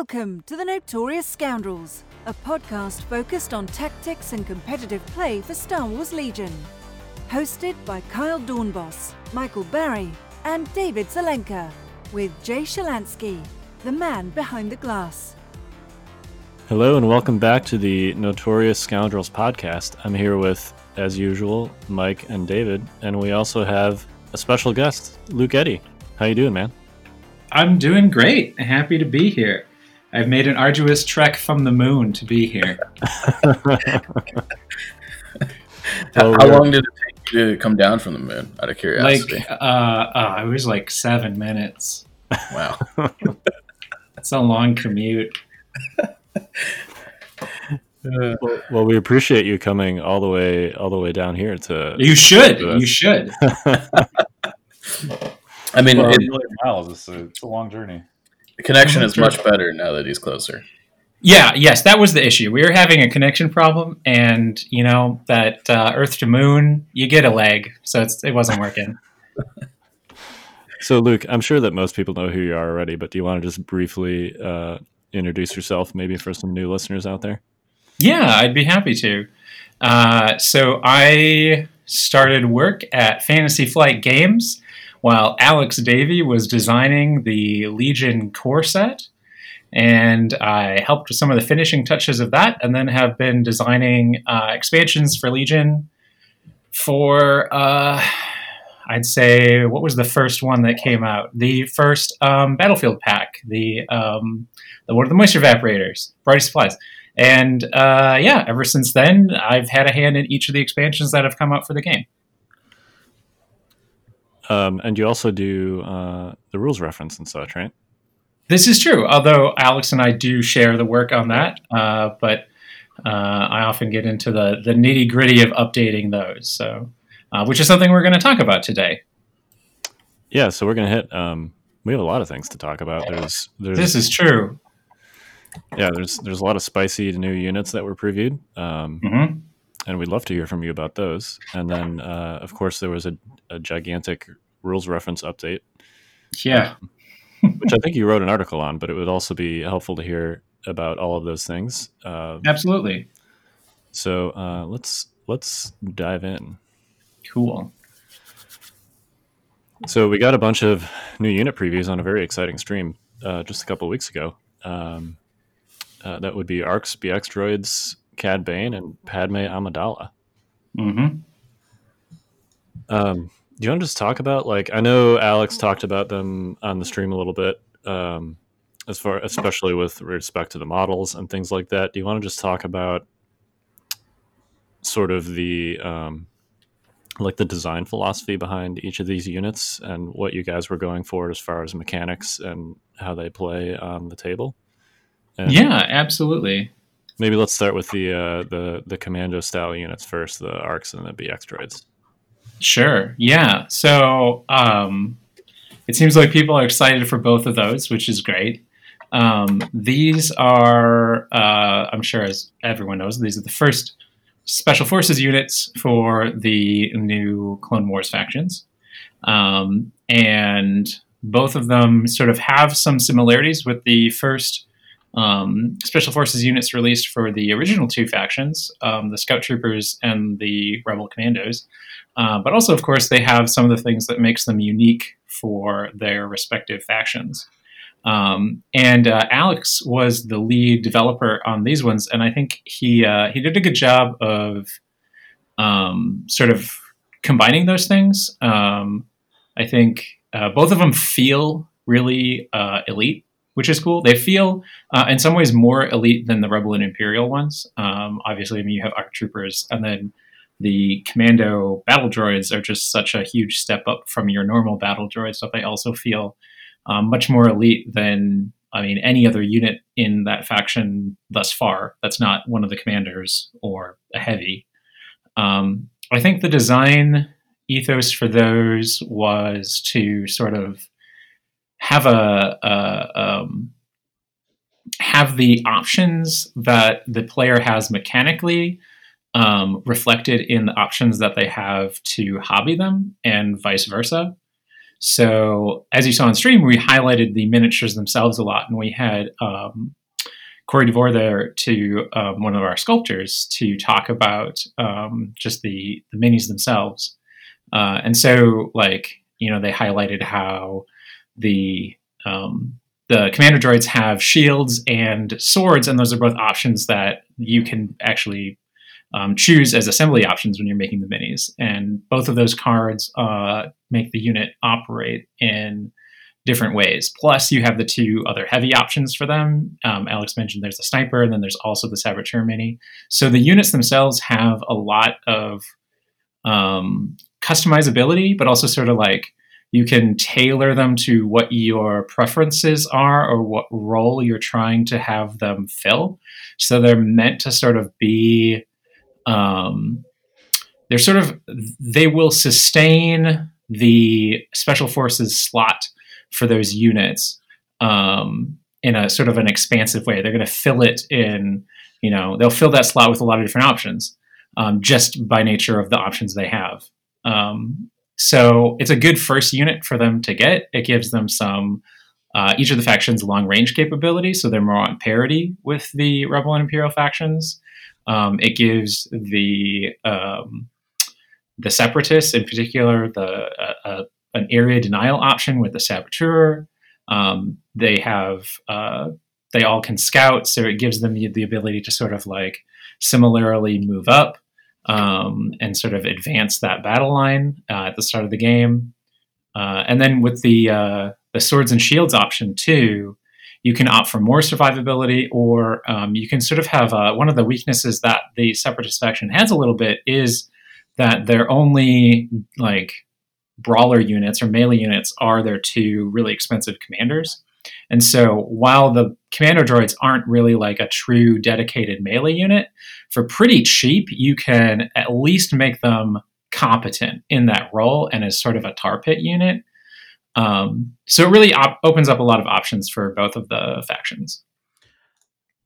Welcome to the Notorious Scoundrels, a podcast focused on tactics and competitive play for Star Wars Legion. Hosted by Kyle Dornbos, Michael Barry, and David Zelenka, with Jay Shalansky, the man behind the glass. Hello and welcome back to the Notorious Scoundrels podcast. I'm here with, as usual, Mike and David, and we also have a special guest, Luke Eddy. How you doing, man? I'm doing great. Happy to be here. I've made an arduous trek from the moon to be here. How long did it take you to come down from the moon? Out of curiosity. Like, uh, oh, it was like seven minutes. wow. That's a long commute. well, well, we appreciate you coming all the way all the way down here to. You should. To you should. I mean, well, it, miles. It's a, it's a long journey. The connection is much better now that he's closer. Yeah, yes, that was the issue. We were having a connection problem, and you know that uh, Earth to Moon, you get a leg, so it wasn't working. so, Luke, I'm sure that most people know who you are already, but do you want to just briefly uh, introduce yourself, maybe for some new listeners out there? Yeah, I'd be happy to. Uh, so, I started work at Fantasy Flight Games while Alex Davy was designing the Legion core set. And I helped with some of the finishing touches of that, and then have been designing uh, expansions for Legion for, uh, I'd say, what was the first one that came out? The first um, Battlefield pack, the, um, the one of the moisture evaporators, Priority Supplies. And uh, yeah, ever since then, I've had a hand in each of the expansions that have come out for the game. Um, and you also do uh, the rules reference and such, right? This is true. Although Alex and I do share the work on that, uh, but uh, I often get into the the nitty gritty of updating those. So, uh, which is something we're going to talk about today. Yeah, so we're going to hit. Um, we have a lot of things to talk about. There's, there's this is true. Yeah, there's there's a lot of spicy new units that were previewed. Um, mm-hmm and we'd love to hear from you about those. And then, uh, of course, there was a, a, gigantic rules reference update. Yeah. Um, which I think you wrote an article on, but it would also be helpful to hear about all of those things. Uh, Absolutely. So uh, let's let's dive in. Cool. So we got a bunch of new unit previews on a very exciting stream uh, just a couple weeks ago. Um, uh, that would be ARCs, BX droids, Cad Bane and Padme Amidala. Mm-hmm. Um, do you want to just talk about like I know Alex talked about them on the stream a little bit, um, as far especially with respect to the models and things like that. Do you want to just talk about sort of the um, like the design philosophy behind each of these units and what you guys were going for as far as mechanics and how they play on the table? And yeah, absolutely. Maybe let's start with the uh, the the commando style units first, the arcs and the BX droids. Sure. Yeah. So um, it seems like people are excited for both of those, which is great. Um, these are, uh, I'm sure, as everyone knows, these are the first special forces units for the new Clone Wars factions, um, and both of them sort of have some similarities with the first um, special forces units released for the original two factions, um, the Scout Troopers and the Rebel Commandos. Uh, but also, of course, they have some of the things that makes them unique for their respective factions. Um, and uh, Alex was the lead developer on these ones, and I think he uh, he did a good job of um, sort of combining those things. Um, I think uh, both of them feel really uh, elite which is cool. They feel, uh, in some ways, more elite than the Rebel and Imperial ones. Um, obviously, I mean, you have ARC troopers, and then the Commando battle droids are just such a huge step up from your normal battle droids. So they also feel um, much more elite than, I mean, any other unit in that faction thus far. That's not one of the commanders or a heavy. Um, I think the design ethos for those was to sort of have a, a um, have the options that the player has mechanically um, reflected in the options that they have to hobby them, and vice versa. So as you saw on stream, we highlighted the miniatures themselves a lot, and we had um, Corey DeVore there to um, one of our sculptors to talk about um, just the the minis themselves. Uh, and so, like you know, they highlighted how the um, the commander droids have shields and swords, and those are both options that you can actually um, choose as assembly options when you're making the minis. And both of those cards uh, make the unit operate in different ways. Plus, you have the two other heavy options for them. Um, Alex mentioned there's the sniper, and then there's also the saboteur mini. So the units themselves have a lot of um, customizability, but also sort of like you can tailor them to what your preferences are or what role you're trying to have them fill. So they're meant to sort of be, um, they're sort of, they will sustain the special forces slot for those units um, in a sort of an expansive way. They're going to fill it in, you know, they'll fill that slot with a lot of different options um, just by nature of the options they have. Um, so it's a good first unit for them to get. It gives them some uh, each of the factions long range capability, so they're more on parity with the Rebel and Imperial factions. Um, it gives the um, the Separatists, in particular, the uh, uh, an area denial option with the Saboteur. Um, they have uh, they all can scout, so it gives them the, the ability to sort of like similarly move up um, and sort of advance that battle line uh, at the start of the game. Uh, and then with the uh, the swords and shields option too, you can opt for more survivability, or um, you can sort of have uh, one of the weaknesses that the separatist faction has a little bit is that their only like brawler units or melee units are their two really expensive commanders. And so while the commander droids aren't really like a true dedicated melee unit, for pretty cheap, you can at least make them competent in that role and as sort of a tar pit unit. Um, so it really op- opens up a lot of options for both of the factions.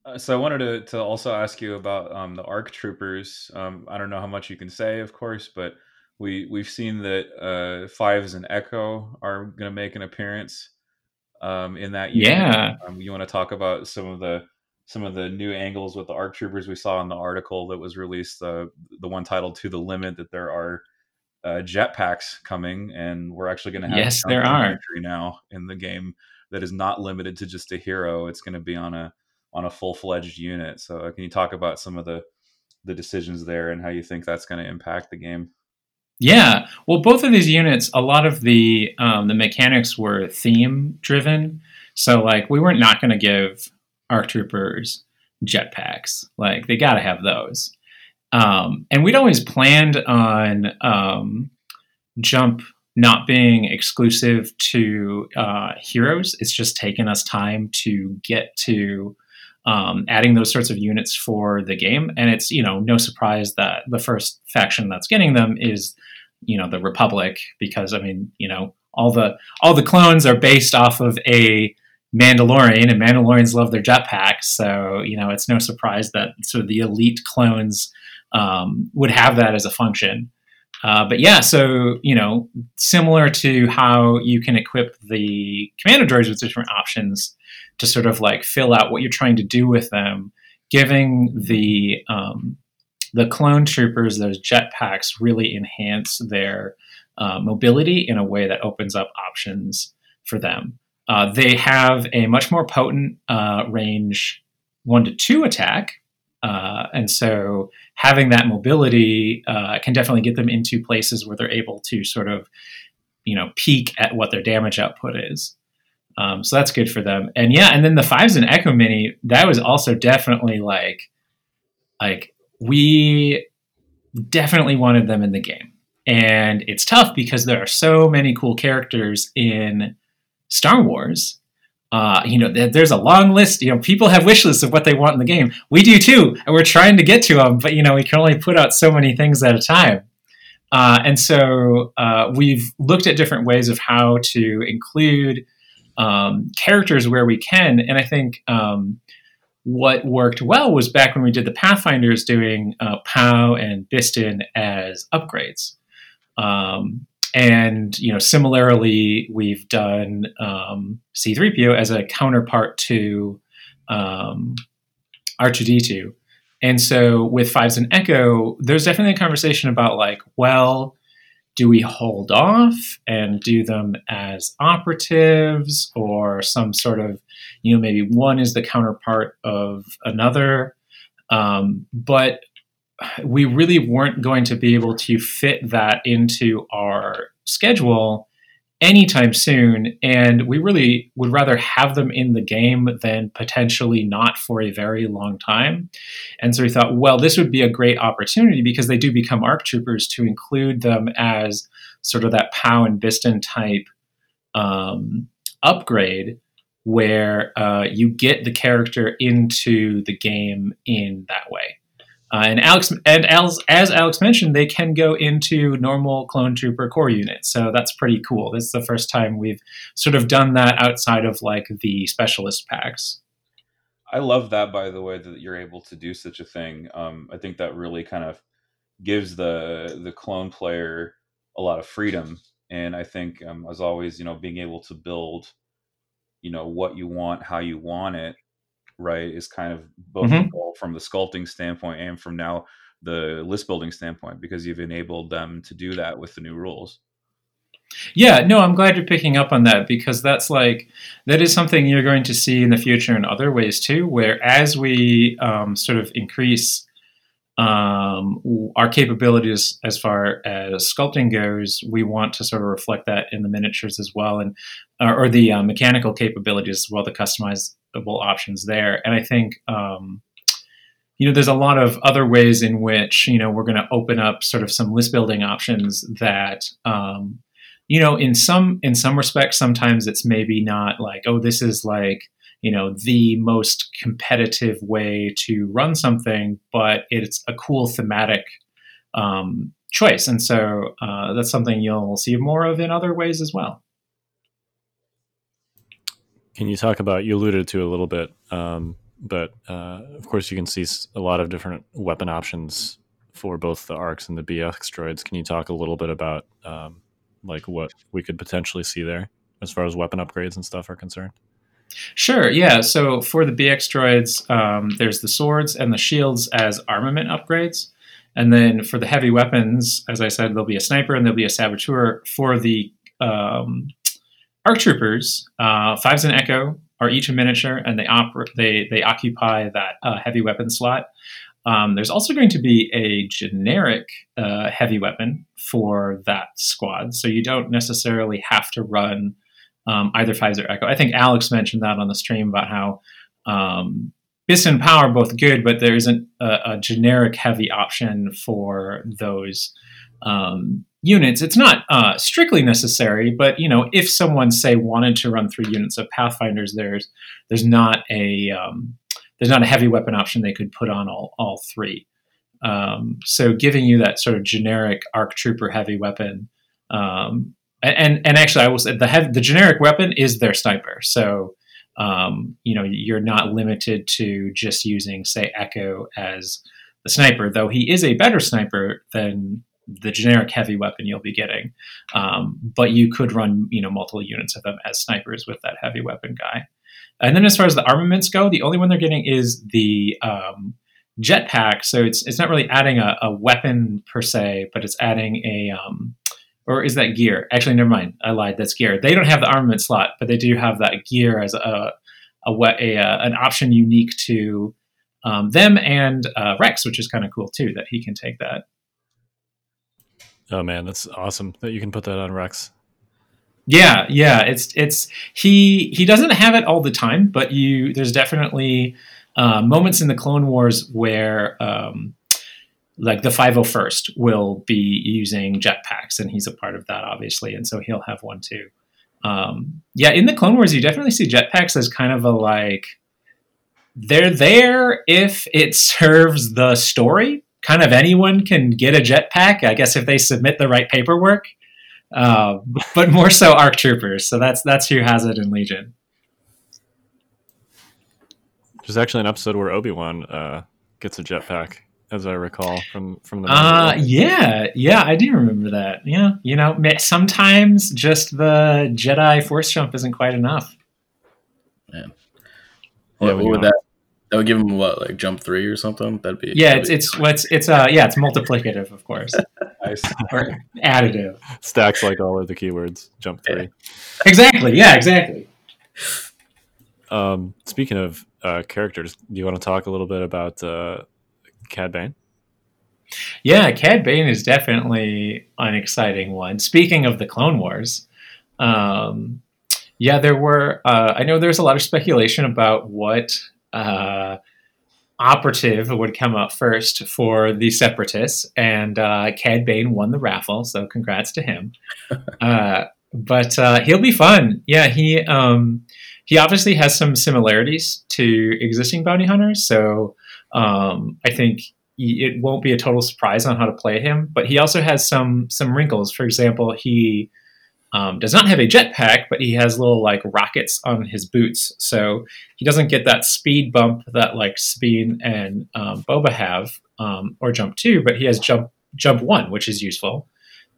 Uh, so I wanted to, to also ask you about um, the ARC troopers. Um, I don't know how much you can say, of course, but we we've seen that uh, Fives and Echo are going to make an appearance um, in that. Unit. Yeah. Um, you want to talk about some of the some of the new angles with the ARC troopers we saw in the article that was released, uh, the one titled "To the Limit," that there are uh, jetpacks coming, and we're actually going to have yes, there are now in the game that is not limited to just a hero. It's going to be on a on a full fledged unit. So, uh, can you talk about some of the the decisions there and how you think that's going to impact the game? Yeah, well, both of these units, a lot of the um, the mechanics were theme driven. So, like, we weren't not going to give ARC troopers jetpacks. Like, they got to have those. Um, and we'd always planned on um, Jump not being exclusive to uh, heroes. It's just taken us time to get to um, adding those sorts of units for the game. And it's, you know, no surprise that the first faction that's getting them is, you know, the Republic, because I mean, you know, all the all the clones are based off of a Mandalorian, and Mandalorians love their jetpacks. So, you know, it's no surprise that sort of the elite clones um, would have that as a function. Uh, but yeah, so you know, similar to how you can equip the commander droids with different options, to sort of like fill out what you're trying to do with them, giving the um, the clone troopers those jetpacks really enhance their uh, mobility in a way that opens up options for them. Uh, they have a much more potent uh, range one to two attack, uh, and so having that mobility uh, can definitely get them into places where they're able to sort of, you know, peak at what their damage output is. Um, so that's good for them. And yeah, and then the fives and Echo Mini, that was also definitely like, like we definitely wanted them in the game. And it's tough because there are so many cool characters in Star Wars. Uh, you know, there's a long list. You know, people have wish lists of what they want in the game. We do too, and we're trying to get to them. But you know, we can only put out so many things at a time. Uh, and so uh, we've looked at different ways of how to include um, characters where we can. And I think um, what worked well was back when we did the Pathfinders doing uh, Pao and Bistan as upgrades. Um, and you know, similarly, we've done um, C3PO as a counterpart to um, R2D2. And so with Fives and Echo, there's definitely a conversation about like, well, do we hold off and do them as operatives or some sort of, you know, maybe one is the counterpart of another? Um, but we really weren't going to be able to fit that into our schedule anytime soon. And we really would rather have them in the game than potentially not for a very long time. And so we thought, well, this would be a great opportunity because they do become ARC troopers to include them as sort of that Pao and Bistan type um, upgrade where uh, you get the character into the game in that way. Uh, and Alex and as, Alex mentioned, they can go into normal clone trooper core units, so that's pretty cool. This is the first time we've sort of done that outside of like the specialist packs. I love that, by the way, that you're able to do such a thing. Um, I think that really kind of gives the the clone player a lot of freedom, and I think, um, as always, you know, being able to build, you know, what you want, how you want it, right, is kind of both mm-hmm. from the sculpting standpoint and from now the list building standpoint because you've enabled them to do that with the new rules. Yeah, no, I'm glad you're picking up on that because that's like that is something you're going to see in the future in other ways too. Where as we um, sort of increase um, our capabilities as far as sculpting goes, we want to sort of reflect that in the miniatures as well, and or the uh, mechanical capabilities as well, the customizable options there. And I think um, you know there's a lot of other ways in which you know we're going to open up sort of some list building options that um, you know in some in some respects sometimes it's maybe not like oh this is like you know the most competitive way to run something, but it's a cool thematic um, choice, and so uh, that's something you'll see more of in other ways as well. Can you talk about? You alluded to a little bit, um, but uh, of course you can see a lot of different weapon options for both the arcs and the BX droids. Can you talk a little bit about um, like what we could potentially see there as far as weapon upgrades and stuff are concerned? Sure, yeah. So for the BX droids, um, there's the swords and the shields as armament upgrades. And then for the heavy weapons, as I said, there'll be a sniper and there'll be a saboteur. For the um, ARC troopers, uh, Fives and Echo are each a miniature and they, oper- they, they occupy that uh, heavy weapon slot. Um, there's also going to be a generic uh, heavy weapon for that squad. So you don't necessarily have to run um, either or Echo. I think Alex mentioned that on the stream about how um, Bistan and Power are both good, but there isn't a, a generic heavy option for those um, units. It's not uh, strictly necessary, but you know, if someone say wanted to run three units of Pathfinders, there's there's not a um, there's not a heavy weapon option they could put on all all three. Um, so giving you that sort of generic ARC Trooper heavy weapon um, and and actually, I will say the heavy, the generic weapon is their sniper. So um, you know you're not limited to just using say Echo as the sniper, though he is a better sniper than the generic heavy weapon you'll be getting. Um, but you could run you know multiple units of them as snipers with that heavy weapon guy. And then as far as the armaments go, the only one they're getting is the um, jetpack. So it's it's not really adding a, a, weapon per se, but it's adding a um, or is that gear? Actually, never mind. I lied. That's gear. They don't have the armament slot, but they do have that gear as a a, a, a an option unique to um, them and uh, Rex, which is kind of cool too that he can take that. Oh man, that's awesome that you can put that on Rex. Yeah, yeah. It's it's he he doesn't have it all the time, but you there's definitely uh, moments in the Clone Wars where um, like the 501st will be using jetpacks and he's a part of that obviously and so he'll have one too. Um, yeah in the clone wars you definitely see jetpacks as kind of a like they're there if it serves the story. Kind of anyone can get a jetpack i guess if they submit the right paperwork. Uh, but more so arc troopers so that's that's who has it in legion. There's actually an episode where obi-wan uh, gets a jetpack as I recall from from the. Uh, yeah, yeah, I do remember that. Yeah, you know, sometimes just the Jedi Force jump isn't quite enough. Yeah. What, what would that? That would give him what, like jump three or something? That'd be. Yeah, it's it's what's it's uh yeah it's multiplicative, of course, or additive. Stacks like all of the keywords. Jump three. Yeah. Exactly. Yeah. Exactly. Um, speaking of uh, characters, do you want to talk a little bit about uh, Cad Bane? Yeah, Cad Bane is definitely an exciting one. Speaking of the Clone Wars, um, yeah, there were. Uh, I know there's a lot of speculation about what uh, operative would come up first for the Separatists, and uh, Cad Bane won the raffle, so congrats to him. uh, but uh, he'll be fun. Yeah, he um, he obviously has some similarities to existing bounty hunters, so um, I think it won't be a total surprise on how to play him. But he also has some some wrinkles. For example, he um, does not have a jetpack, but he has little like rockets on his boots, so he doesn't get that speed bump that like Sabine and um, Boba have, um, or Jump Two, but he has Jump Jump One, which is useful.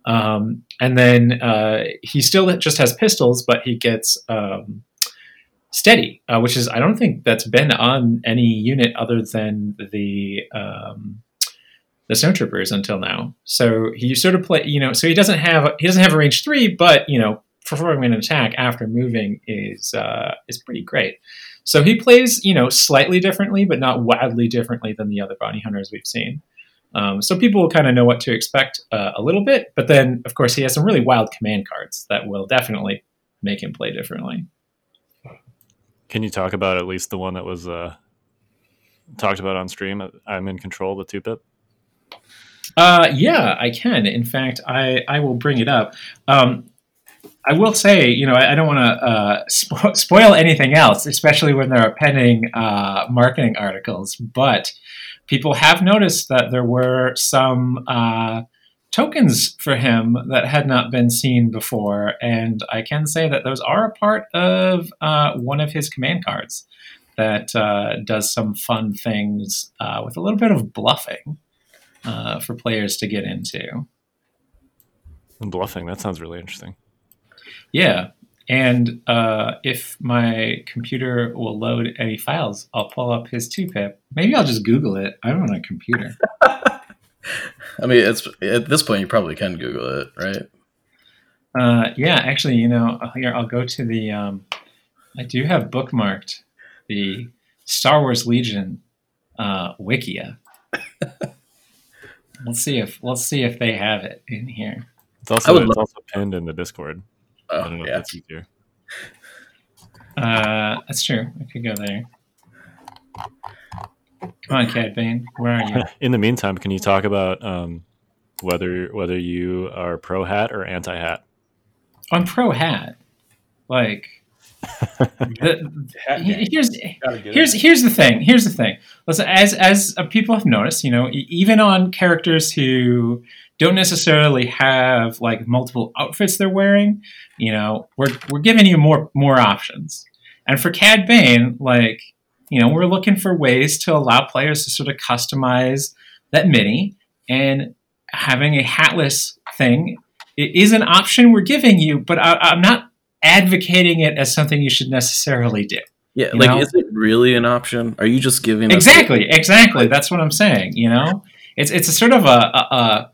Um, and then uh, he still just has pistols, but he gets um, steady, uh, which is I don't think that's been on any unit other than the um, the snowtroopers until now. So he sort of play, you know, so he doesn't have he doesn't have a range three, but you know, performing an attack after moving is uh, is pretty great. So he plays, you know, slightly differently, but not wildly differently than the other bounty hunters we've seen. Um, so people will kind of know what to expect uh, a little bit, but then of course he has some really wild command cards that will definitely make him play differently. Can you talk about at least the one that was uh, talked about on stream? I'm in control, the two pip. Uh, yeah, I can. In fact, I, I will bring it up. Um, I will say, you know, I, I don't want to uh, spo- spoil anything else, especially when there are pending uh, marketing articles. But people have noticed that there were some uh, tokens for him that had not been seen before, and I can say that those are a part of uh, one of his command cards that uh, does some fun things uh, with a little bit of bluffing uh, for players to get into. Bluffing, that sounds really interesting. Yeah. And uh, if my computer will load any files, I'll pull up his 2-pip. Maybe I'll just Google it. I'm on a computer. I mean, it's at this point you probably can Google it, right? Uh, yeah, actually, you know, here I'll go to the. Um, I do have bookmarked the Star Wars Legion uh, Wikia. Let's see if let's see if they have it in here. It's also it's also pinned in the Discord. Oh, I don't know yeah. if that's easier. Uh, that's true. I could go there. Come on, Cad Bane. Where are you? in the meantime, can you talk about um, whether whether you are pro hat or anti hat? I'm pro hat. Like the, here's here's here's the thing. Here's the thing. Listen, as as people have noticed, you know, even on characters who don't necessarily have like multiple outfits they're wearing, you know, we're we're giving you more more options. And for Cad Bane, like, you know, we're looking for ways to allow players to sort of customize that mini and having a hatless thing is an option we're giving you, but I, I'm not advocating it as something you should necessarily do. Yeah, like know? is it really an option? Are you just giving exactly, exactly? That's what I'm saying. You know, it's it's a sort of a, a, a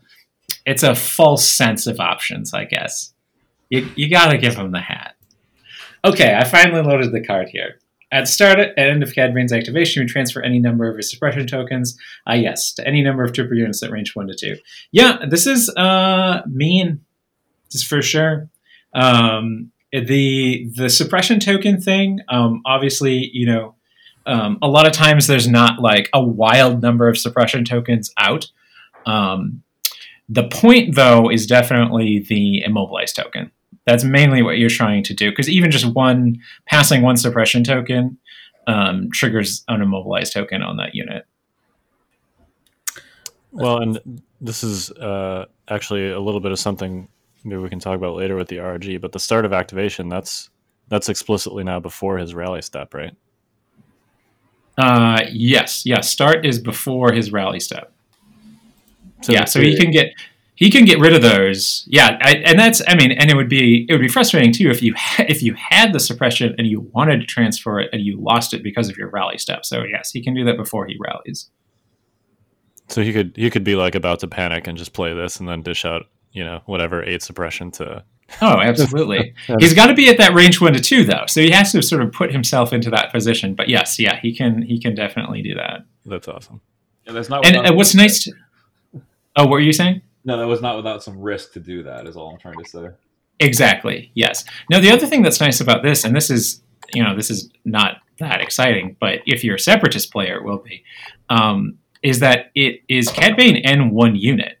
it's a false sense of options, I guess. You you got to give them the hat. Okay, I finally loaded the card here. At start and end of Cad Bane's activation, you transfer any number of his suppression tokens. Uh, yes, to any number of trooper units that range one to two. Yeah, this is uh mean. This is for sure. Um, the the suppression token thing um, obviously you know um, a lot of times there's not like a wild number of suppression tokens out um, the point though is definitely the immobilized token that's mainly what you're trying to do because even just one passing one suppression token um, triggers an immobilized token on that unit well and this is uh, actually a little bit of something maybe we can talk about later with the RRG. But the start of activation, that's that's explicitly now before his rally step, right? Uh, yes, yes. Start is before his rally step. So yeah, so he can get he can get rid of those. Yeah, I, and that's I mean, and it would be it would be frustrating too if you ha- if you had the suppression and you wanted to transfer it and you lost it because of your rally step. So yes, he can do that before he rallies. So he could he could be like about to panic and just play this and then dish out you know whatever eight suppression to. Oh, absolutely. He's got to be at that range one to two though, so he has to sort of put himself into that position. But yes, yeah, he can he can definitely do that. That's awesome. And that's not. And, and uh, what's nice. To, oh, what were you saying? No, that was not without some risk to do that. Is all I'm trying to say. Exactly. Yes. Now the other thing that's nice about this, and this is you know this is not that exciting, but if you're a separatist player, it will be, um, is that it is Cad Bane and one unit.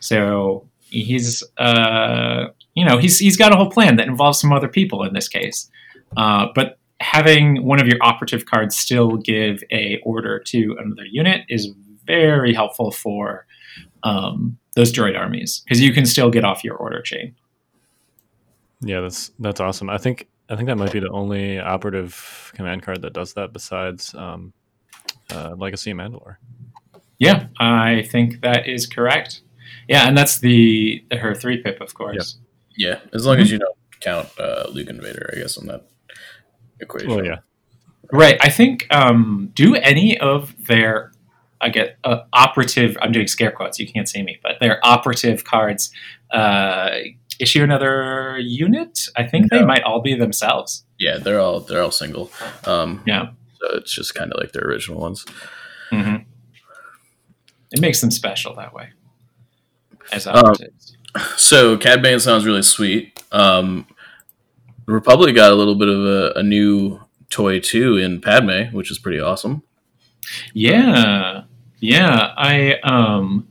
So he's uh, you know he's he's got a whole plan that involves some other people in this case, uh, but having one of your operative cards still give a order to another unit is very helpful for um, those droid armies because you can still get off your order chain. Yeah, that's that's awesome. I think I think that might be the only operative command card that does that besides um, uh, Legacy of Mandalore. Yeah, I think that is correct. Yeah, and that's the, the her three pip, of course. Yeah, as long mm-hmm. as you don't count uh, Luke and Vader, I guess on that equation. Well, yeah. Right. I think um, do any of their I get uh, operative. I'm doing scare quotes. You can't see me, but they're operative cards uh, issue another unit. I think no. they might all be themselves. Yeah, they're all they're all single. Um, yeah, so it's just kind of like their original ones. Mm-hmm. It makes them special that way. As operatives. Um, so Cad Bane sounds really sweet. Um, Republic got a little bit of a, a new toy too in Padme, which is pretty awesome. Yeah, yeah. I um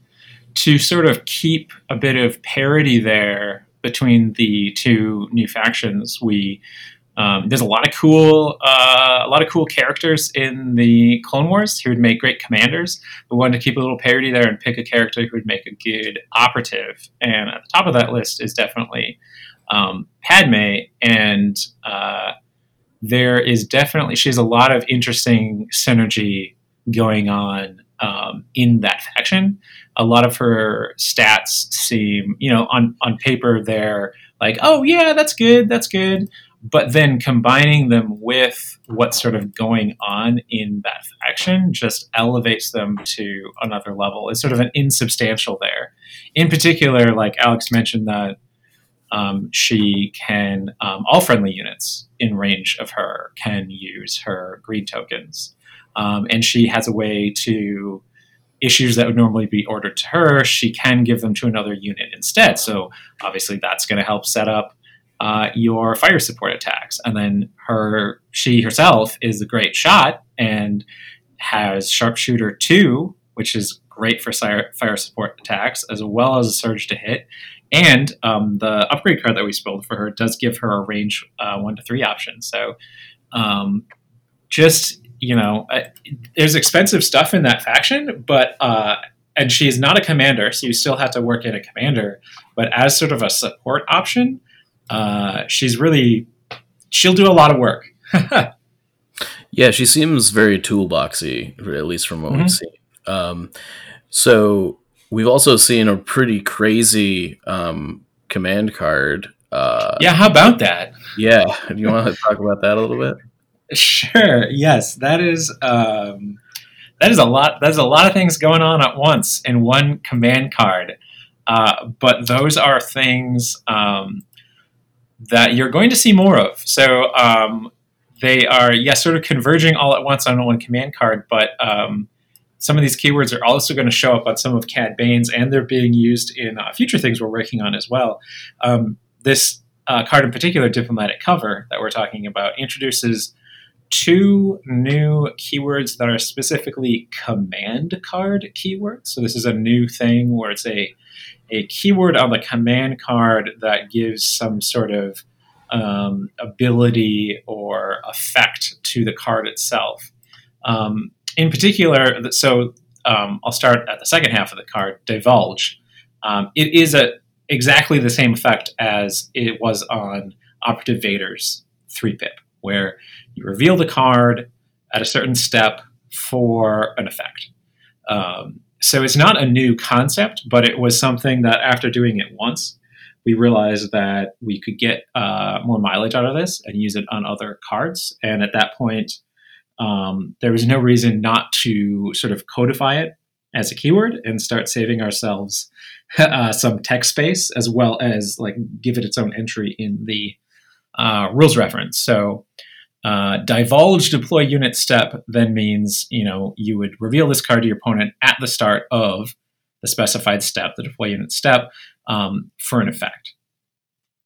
to sort of keep a bit of parity there between the two new factions. We um, there's a lot of cool, uh, a lot of cool characters in the Clone Wars who would make great commanders. We wanted to keep a little parity there and pick a character who would make a good operative. And at the top of that list is definitely um, Padme, and uh, there is definitely she has a lot of interesting synergy going on um, in that faction. A lot of her stats seem, you know, on on paper they're like, oh yeah, that's good, that's good. But then combining them with what's sort of going on in that faction just elevates them to another level. It's sort of an insubstantial there. In particular, like Alex mentioned that um, she can um, all friendly units in range of her can use her green tokens um, and she has a way to issues that would normally be ordered to her, she can give them to another unit instead. So obviously that's going to help set up uh, your fire support attacks. And then her, she herself is a great shot and has sharpshooter two, which is great for fire support attacks, as well as a surge to hit. And um, the upgrade card that we spilled for her does give her a range uh, one to three option. So um, just you know, uh, there's expensive stuff in that faction, but uh, and she's not a commander, so you still have to work in a commander. But as sort of a support option, uh, she's really she'll do a lot of work. yeah, she seems very toolboxy, at least from what mm-hmm. we've seen. Um, so we've also seen a pretty crazy um, command card. Uh, yeah, how about that? Yeah, do you want to talk about that a little bit? Sure. Yes, that is um, that is a lot. There's a lot of things going on at once in one command card. Uh, but those are things um, that you're going to see more of. So um, they are, yes, sort of converging all at once on one command card, but um, some of these keywords are also going to show up on some of Cad Bane's, and they're being used in uh, future things we're working on as well. Um, this uh, card in particular, Diplomatic Cover, that we're talking about, introduces two new keywords that are specifically command card keywords. So this is a new thing where it's a a keyword on the command card that gives some sort of um, ability or effect to the card itself. Um, in particular, so um, I'll start at the second half of the card, divulge. Um, it is a exactly the same effect as it was on Operative Vader's three pip, where you reveal the card at a certain step for an effect. Um, so it's not a new concept, but it was something that after doing it once, we realized that we could get uh, more mileage out of this and use it on other cards. And at that point, um, there was no reason not to sort of codify it as a keyword and start saving ourselves uh, some text space as well as like give it its own entry in the uh, rules reference. So uh, divulge deploy unit step then means you know you would reveal this card to your opponent at the start of the specified step, the deploy unit step, um, for an effect.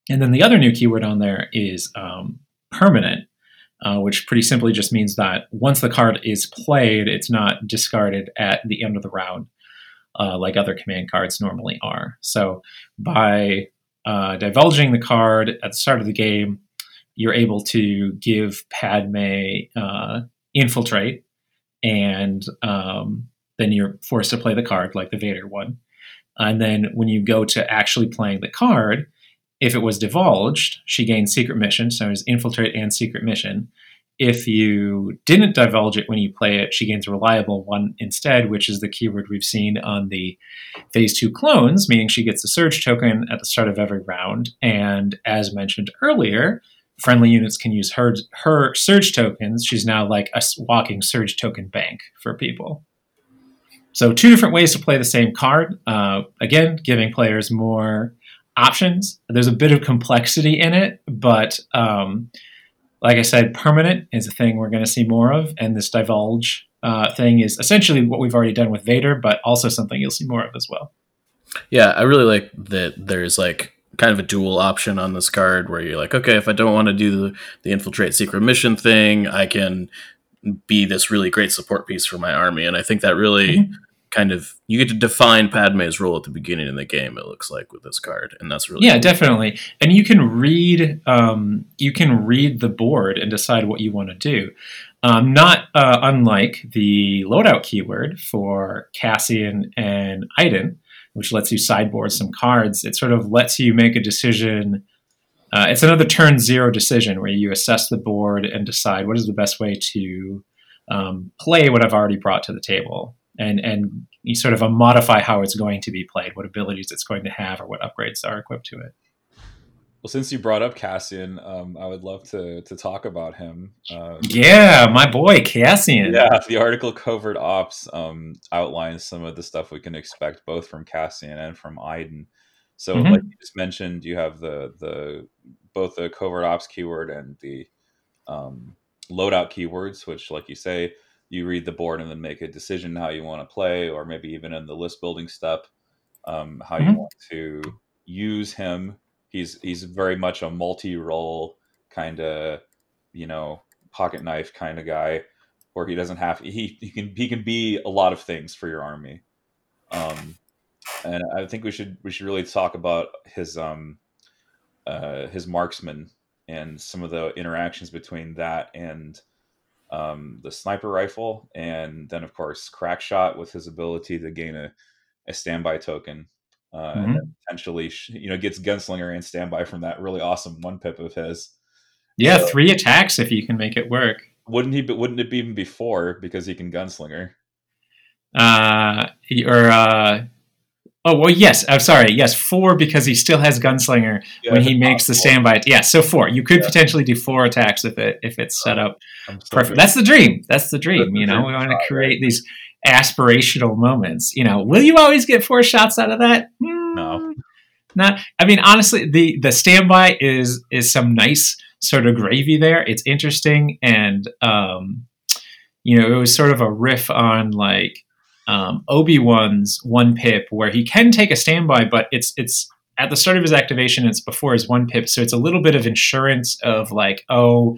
And then the other new keyword on there is um, permanent, uh, which pretty simply just means that once the card is played, it's not discarded at the end of the round uh, like other command cards normally are. So by uh, divulging the card at the start of the game, you're able to give Padme uh, infiltrate, and um, then you're forced to play the card like the Vader one. And then when you go to actually playing the card, if it was divulged, she gains secret mission, so it's infiltrate and secret mission. If you didn't divulge it when you play it, she gains a reliable one instead, which is the keyword we've seen on the phase two clones, meaning she gets the surge token at the start of every round. And as mentioned earlier, friendly units can use her her surge tokens. She's now like a walking surge token bank for people. So two different ways to play the same card. Uh, again, giving players more options. There's a bit of complexity in it, but um, like I said, permanent is a thing we're going to see more of, and this divulge uh, thing is essentially what we've already done with Vader, but also something you'll see more of as well. Yeah, I really like that. There's like kind of a dual option on this card where you're like, okay, if I don't want to do the, the infiltrate secret mission thing, I can be this really great support piece for my army, and I think that really. Mm-hmm kind of you get to define Padme's role at the beginning of the game. It looks like with this card, and that's really yeah, cool. definitely. And you can read um, you can read the board and decide what you want to do. Um, not uh, unlike the loadout keyword for Cassian and Iden, which lets you sideboard some cards. It sort of lets you make a decision. Uh, it's another turn zero decision where you assess the board and decide what is the best way to um, play what I've already brought to the table and and you sort of modify how it's going to be played, what abilities it's going to have, or what upgrades are equipped to it. Well, since you brought up Cassian, um, I would love to to talk about him. Uh, yeah, my boy Cassian. Yeah, the article Covert Ops um, outlines some of the stuff we can expect both from Cassian and from Iden. So, mm-hmm. like you just mentioned, you have the the both the Covert Ops keyword and the um, loadout keywords, which, like you say, you read the board and then make a decision how you want to play, or maybe even in the list building step, um, how mm-hmm. you want to use him. He's he's very much a multi-role kind of, you know, pocket knife kind of guy, where he doesn't have he he can he can be a lot of things for your army. Um, and I think we should we should really talk about his um uh, his marksman and some of the interactions between that and um, the sniper rifle, and then of course Crackshot with his ability to gain a, a standby token, uh, mm-hmm. and potentially you know gets Gunslinger and standby from that really awesome one pip of his. Yeah, so, three attacks if you can make it work. Wouldn't he? Wouldn't it be even before because he can Gunslinger? Uh, or uh, Oh well, yes. I'm sorry. Yes, four because he still has gunslinger yeah, when he makes the standby. Yeah, so four. You could yeah. potentially do four attacks if it if it's set up perfect. That's the dream. That's the dream. That's you know, we want to create these aspirational moments. You know, will you always get four shots out of that? Mm, no. Not. I mean, honestly, the the standby is is some nice sort of gravy there. It's interesting and um, you know, it was sort of a riff on like um, Obi Wan's one pip, where he can take a standby, but it's it's at the start of his activation. It's before his one pip, so it's a little bit of insurance of like, oh,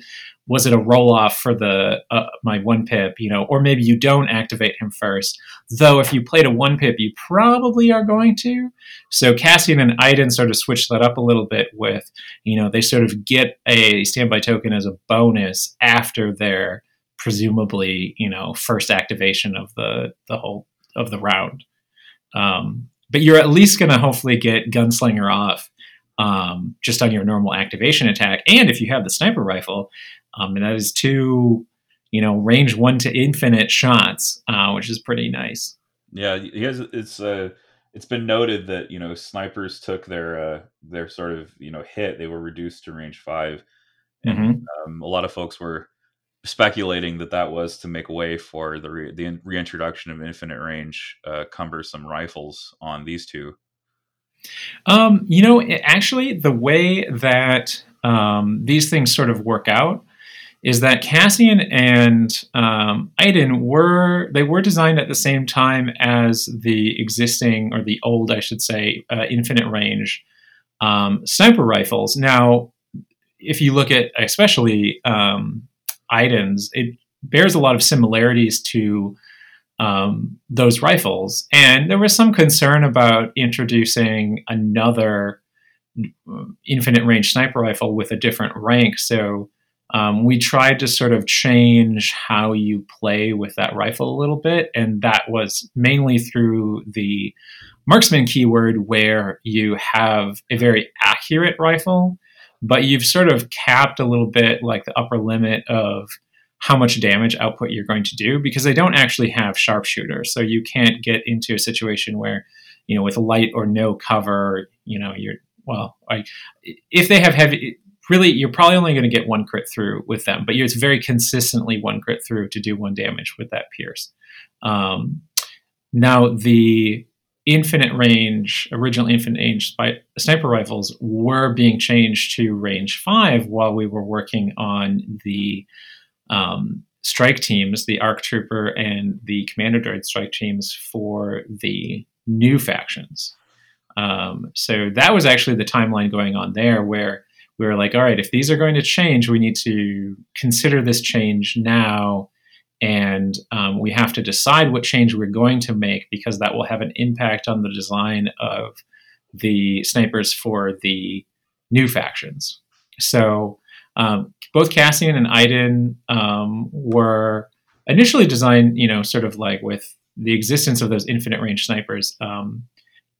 was it a roll off for the uh, my one pip, you know, or maybe you don't activate him first. Though if you played a one pip, you probably are going to. So Cassian and Iden sort of switch that up a little bit with, you know, they sort of get a standby token as a bonus after their presumably you know first activation of the the whole of the round. Um, but you're at least going to hopefully get gunslinger off um, just on your normal activation attack, and if you have the sniper rifle, um, and that is two you know range one to infinite shots, uh, which is pretty nice. Yeah. It's uh, it's been noted that you know snipers took their uh, their sort of you know hit. They were reduced to range five, and Mm-hmm. um, a lot of folks were speculating that that was to make way for the re- the reintroduction of infinite range uh, cumbersome rifles on these two. Um, you know, actually, the way that um, these things sort of work out is that Cassian and um, Iden were they were designed at the same time as the existing or the old, I should say, uh, infinite range um, sniper rifles. Now, if you look at especially um, Iden's, it bears a lot of similarities to um, those rifles. And there was some concern about introducing another uh, infinite range sniper rifle with a different rank. So um, we tried to sort of change how you play with that rifle a little bit. And that was mainly through the marksman keyword, where you have a very accurate rifle, but you've sort of capped a little bit like the upper limit of how much damage output you're going to do because they don't actually have sharpshooter. So you can't get into a situation where, you know, with light or no cover, you know, you're, well, I, if they have heavy, really, you're probably only going to get one crit through with them, but it's very consistently one crit through to do one damage with that pierce. Um, now, the infinite range, original infinite range sniper rifles were being changed to range five while we were working on the um, strike teams, the ARC Trooper and the Commander Droid strike teams for the new factions. Um, so that was actually the timeline going on there where we were like, all right, if these are going to change, we need to consider this change now. And um, we have to decide what change we're going to make because that will have an impact on the design of the snipers for the new factions. So um, both Cassian and Iden um, were initially designed, you know, sort of like with the existence of those infinite range snipers um,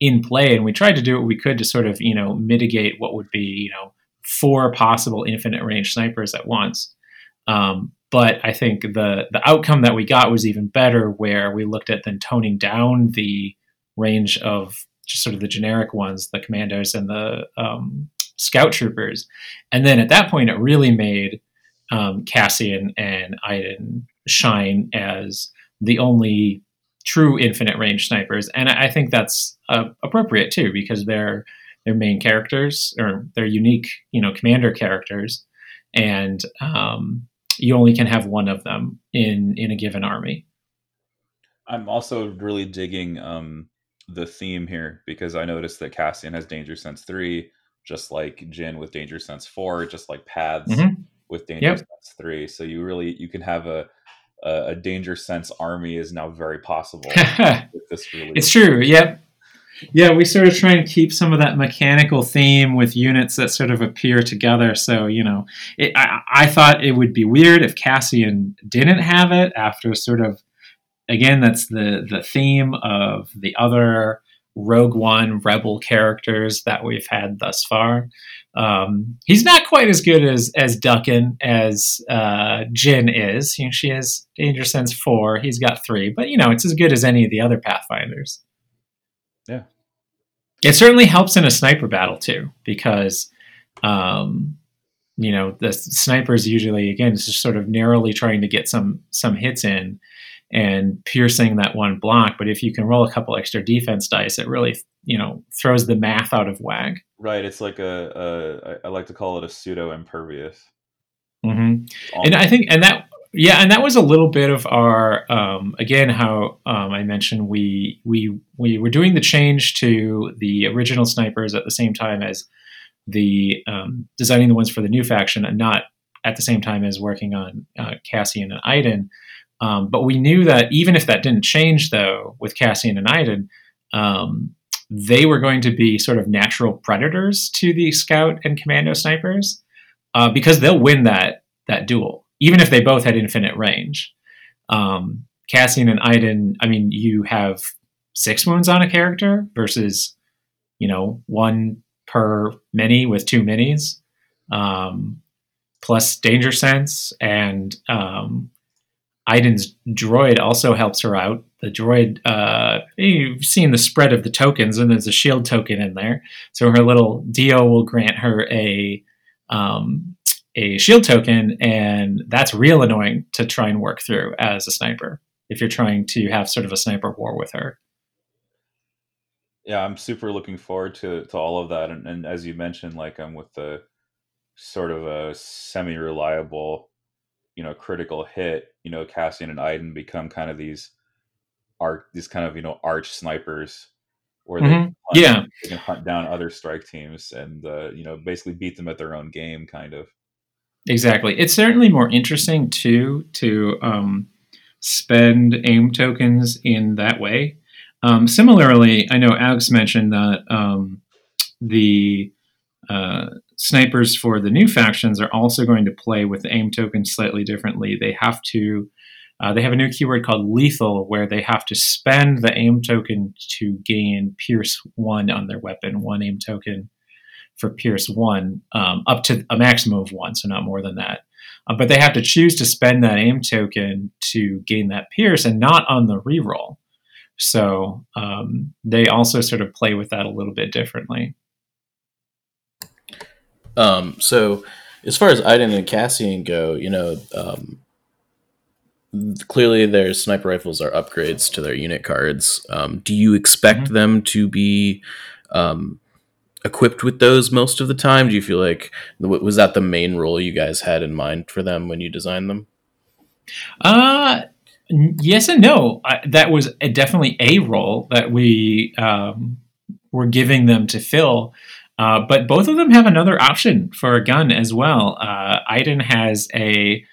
in play, and we tried to do what we could to sort of, you know, mitigate what would be, you know, four possible infinite range snipers at once. Um, but I think the the outcome that we got was even better, where we looked at then toning down the range of just sort of the generic ones, the commandos and the um, scout troopers. And then at that point, it really made um, Cassian and Iden shine as the only true infinite range snipers. And I think that's uh, appropriate too, because they're their main characters or they're unique, you know, commander characters, and um, you only can have one of them in in a given army. I'm also really digging um, the theme here because I noticed that Cassian has Danger Sense three, just like Jyn with Danger Sense four, just like Paths Mhm. with Danger Yep. Sense three. So you really you can have a a, a Danger Sense army is now very possible with this release. It's true. Yep. Yeah, we sort of try and keep some of that mechanical theme with units that sort of appear together. So you know, it, I, I thought it would be weird if Cassian didn't have it after sort of, again, that's the the theme of the other Rogue One Rebel characters that we've had thus far. Um, he's not quite as good as as Duckin as uh, Jyn is. You know, she has Danger Sense four. He's got three, but you know, it's as good as any of the other Pathfinders. Yeah. It certainly helps in a sniper battle too, because um, you know the snipers usually again is just sort of narrowly trying to get some some hits in and piercing that one block. But if you can roll a couple extra defense dice, it really you know throws the math out of whack. right. It's like a, a I- I like to call it a pseudo impervious. hmm and I think and that yeah, and that was a little bit of our um, again how um, I mentioned we we we were doing the change to the original snipers at the same time as the um, designing the ones for the new faction, and not at the same time as working on uh, Cassian and Iden. Um, but we knew that even if that didn't change, though, with Cassian and Iden, um, they were going to be sort of natural predators to the scout and commando snipers uh, because they'll win that that duel, even if they both had infinite range. Um, Cassian and Iden, I mean, you have six wounds on a character versus, you know, one per mini with two minis, um, plus danger sense, and um, Iden's droid also helps her out the droid, uh, you've seen the spread of the tokens, and there's a shield token in there. So her little Dio will grant her a um, a shield token, and that's real annoying to try and work through as a sniper if you're trying to have sort of a sniper war with her. Yeah, I'm super looking forward to to all of that, and, and as you mentioned, like I'm with the sort of a semi reliable, you know, critical hit. You know, Cassian and Iden become kind of these arc these kind of you know arch snipers where they, Mhm. hunt, Yeah. they can hunt down other strike teams and uh, you know basically beat them at their own game kind of Exactly. It's certainly more interesting too to um, spend aim tokens in that way. Um, similarly, I know Alex mentioned that um, the uh, snipers for the new factions are also going to play with the aim tokens slightly differently. They have to. Uh, they have a new keyword called lethal, where they have to spend the aim token to gain Pierce one on their weapon, one aim token for Pierce one, um, up to a maximum of one, so not more than that. Uh, but they have to choose to spend that aim token to gain that Pierce and not on the reroll. So um, they also sort of play with that a little bit differently. Um, so as far as Iden and Cassian go, you know, um, clearly their sniper rifles are upgrades to their unit cards. Um, do you expect Mhm. them to be um, equipped with those most of the time? Do you feel like was that the main role you guys had in mind for them when you designed them? Uh, yes and no. I, that was a, definitely a role that we um, were giving them to fill. Uh, but both of them have another option for a gun as well. Uh, Iden has a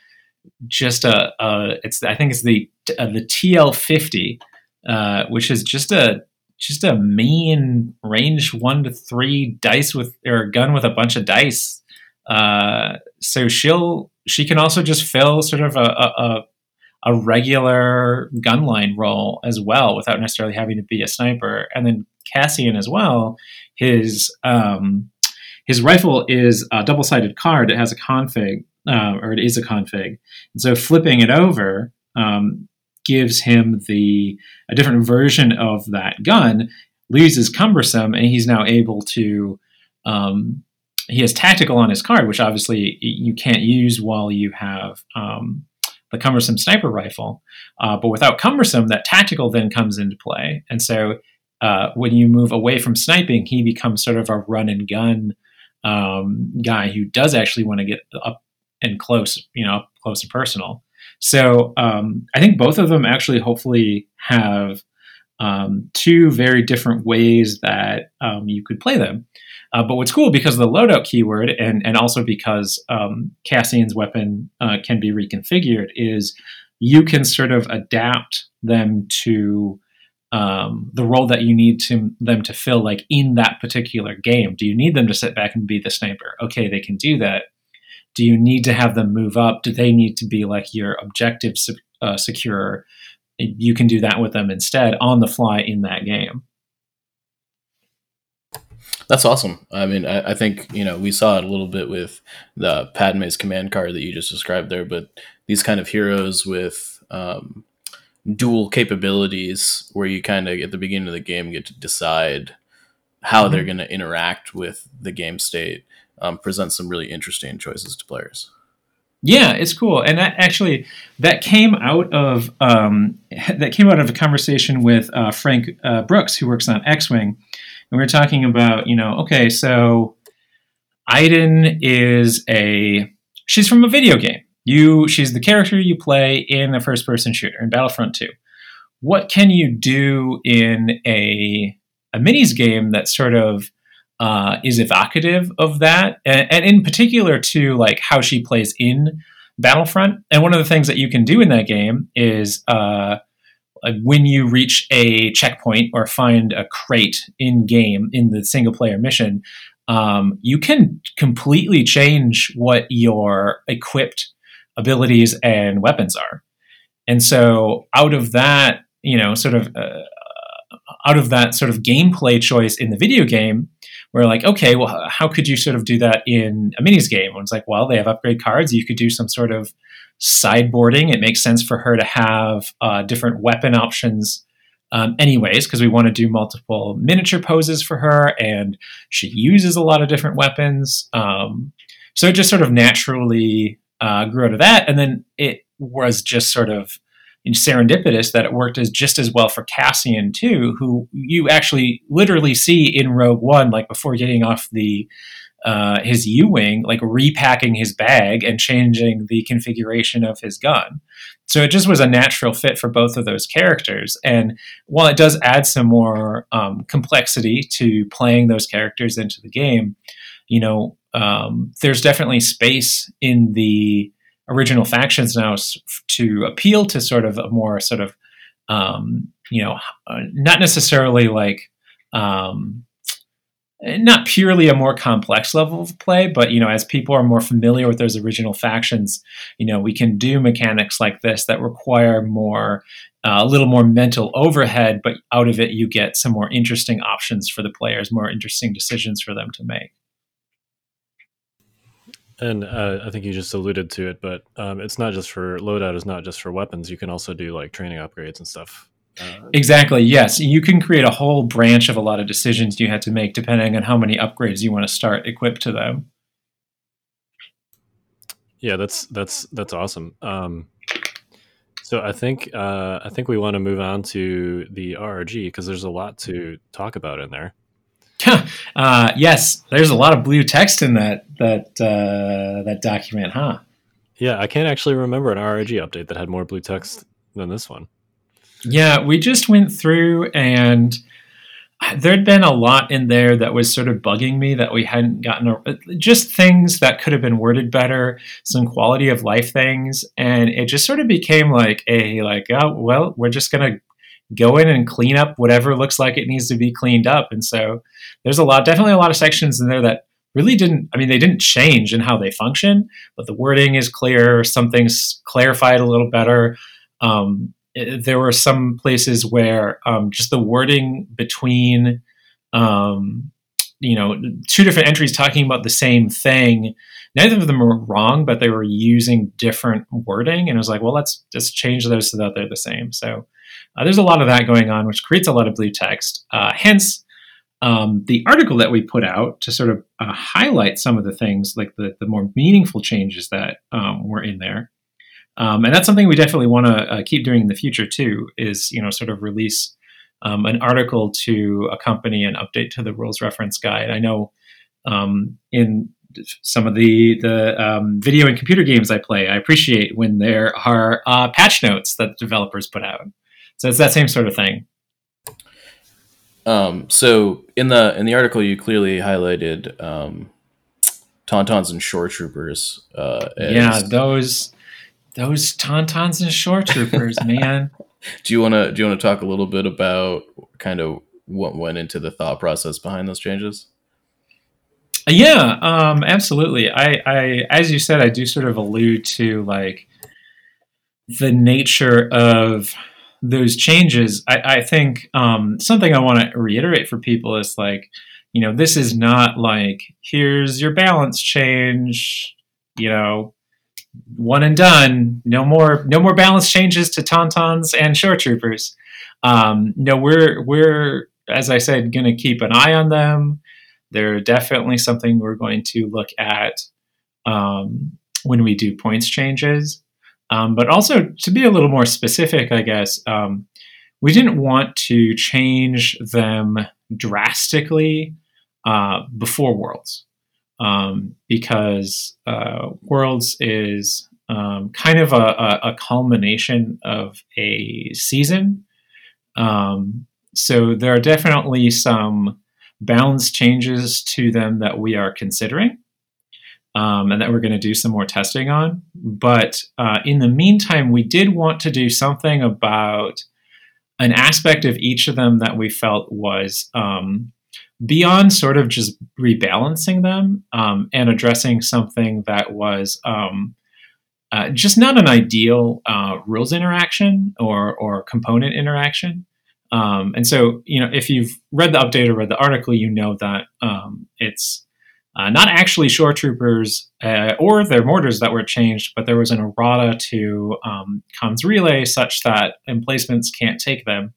just a, a it's I think it's the uh, the TL fifty, uh, which is just a just a mean range one to three dice with or gun with a bunch of dice. Uh, so she'll she can also just fill sort of a, a, a a regular gunline role as well without necessarily having to be a sniper. And then Cassian as well, his um, his rifle is a double sided card. It has a config, uh, or it is a config. And so flipping it over um, gives him the a different version of that gun. Leaves is cumbersome, and he's now able to. Um, he has tactical on his card, which obviously you can't use while you have um, the cumbersome sniper rifle. Uh, but without cumbersome, that tactical then comes into play. And so uh, when you move away from sniping, he becomes sort of a run and gun um, guy who does actually want to get up and close, you know, up close and personal. So um, I think both of them actually hopefully have um, two very different ways that um, you could play them. Uh, but what's cool because of the loadout keyword and, and also because um, Cassian's weapon uh, can be reconfigured is you can sort of adapt them to um, the role that you need to them to fill like in that particular game. Do you need them to sit back and be the sniper? Okay, they can do that. Do you need to have them move up? Do they need to be like your objective uh, secure? You can do that with them instead on the fly in that game. That's awesome. I mean, I, I, think you know we saw it a little bit with the Padme's command card that you just described there, but these kind of heroes with um, dual capabilities, where you kind of at the beginning of the game get to decide how mm-hmm. they're going to interact with the game state, um, presents some really interesting choices to players. Yeah, it's cool, and that actually that came out of um, that came out of a conversation with uh, Frank uh, Brooks, who works on X-wing and we are talking about, you know, okay, so Iden is a she's from a video game. You she's the character you play in a first person shooter in Battlefront 2. What can you do in a a minis game that sort of uh, is evocative of that, and, and in particular to like how she plays in Battlefront. And one of the things that you can do in that game is uh, when you reach a checkpoint or find a crate in game in the single player mission, um, you can completely change what your equipped abilities and weapons are. And so, out of that, you know, sort of uh, out of that sort of gameplay choice in the video game, we're like, okay, well, how could you sort of do that in a minis game? And it's like, well, they have upgrade cards. You could do some sort of sideboarding. It makes sense for her to have uh, different weapon options um, anyways, because we want to do multiple miniature poses for her, and she uses a lot of different weapons. Um, so it just sort of naturally uh, grew out of that, and then it was just sort of serendipitous that it worked as just as well for Cassian too, who you actually literally see in Rogue One, like before getting off the uh, his U wing, like repacking his bag and changing the configuration of his gun. So it just was a natural fit for both of those characters. And while it does add some more um, complexity to playing those characters into the game, you know, um, there's definitely space in the original factions now to appeal to sort of a more sort of, um, you know, uh, not necessarily like um, not purely a more complex level of play, but you know, as people are more familiar with those original factions, you know, we can do mechanics like this that require more, uh, a little more mental overhead, but out of it you get some more interesting options for the players, more interesting decisions for them to make. And uh, I think you just alluded to it, but um, it's not just for loadout. Is not just for weapons. You can also do like training upgrades and stuff uh, exactly. Yes, you can create a whole branch of a lot of decisions you had to make depending on how many upgrades you want to start equipped to them. Yeah, that's that's that's awesome. Um, so I think uh, I think we want to move on to the RRG because there's a lot to talk about in there. uh, yes, there's a lot of blue text in that that uh, that document, huh? Yeah, I can't actually remember an RRG update that had more blue text than this one. Yeah, we just went through and there'd been a lot in there that was sort of bugging me that we hadn't gotten a, just things that could have been worded better some quality of life things and it just sort of became like a like oh well we're just going to go in and clean up whatever looks like it needs to be cleaned up. And so there's a lot definitely a lot of sections in there that really didn't i mean they didn't change in how they function but the wording is clear something's clarified a little better. Um, there were some places where um, just the wording between um, you know two different entries talking about the same thing neither of them were wrong but they were using different wording. And it was like well let's just change those so that they're the same. So uh, there's a lot of that going on which creates a lot of blue text uh, hence um, the article that we put out to sort of uh, highlight some of the things like the, the more meaningful changes that um, were in there um, and that's something we definitely want to uh, keep doing in the future too. Is you know sort of release um, an article to accompany an update to the rules reference guide. I know um, in some of the the um, video and computer games I play, I appreciate when there are uh, patch notes that developers put out. So it's that same sort of thing. Um, so in the in the article, you clearly highlighted um, tauntauns and shore troopers. Uh, yeah, those those tauntauns and shore troopers, man. Do you want to do you want to talk a little bit about kind of what went into the thought process behind those changes? Yeah, um, absolutely. I, I, as you said, I do sort of allude to like the nature of those changes. I, I think um, something I want to reiterate for people is like, you know, this is not like here's your balance change. You know, one and done. No more, no more balance changes to tauntauns and shore troopers. Um, no, we're we're as I said, going to keep an eye on them. They're definitely something we're going to look at um, when we do points changes. Um, but also to be a little more specific, I guess um, we didn't want to change them drastically uh, before Worlds um, because uh, Worlds is um, kind of a, a, culmination of a season. Um, so there are definitely some balance changes to them that we are considering. Um, and that we're going to do some more testing on. But uh, in the meantime, we did want to do something about an aspect of each of them that we felt was um, beyond sort of just rebalancing them um, and addressing something that was um, uh, just not an ideal uh, rules interaction or, or component interaction. Um, and so, you know, if you've read the update or read the article, you know that um, it's uh, not actually shore troopers uh, or their mortars that were changed, but there was an errata to um, comms relay such that emplacements can't take them.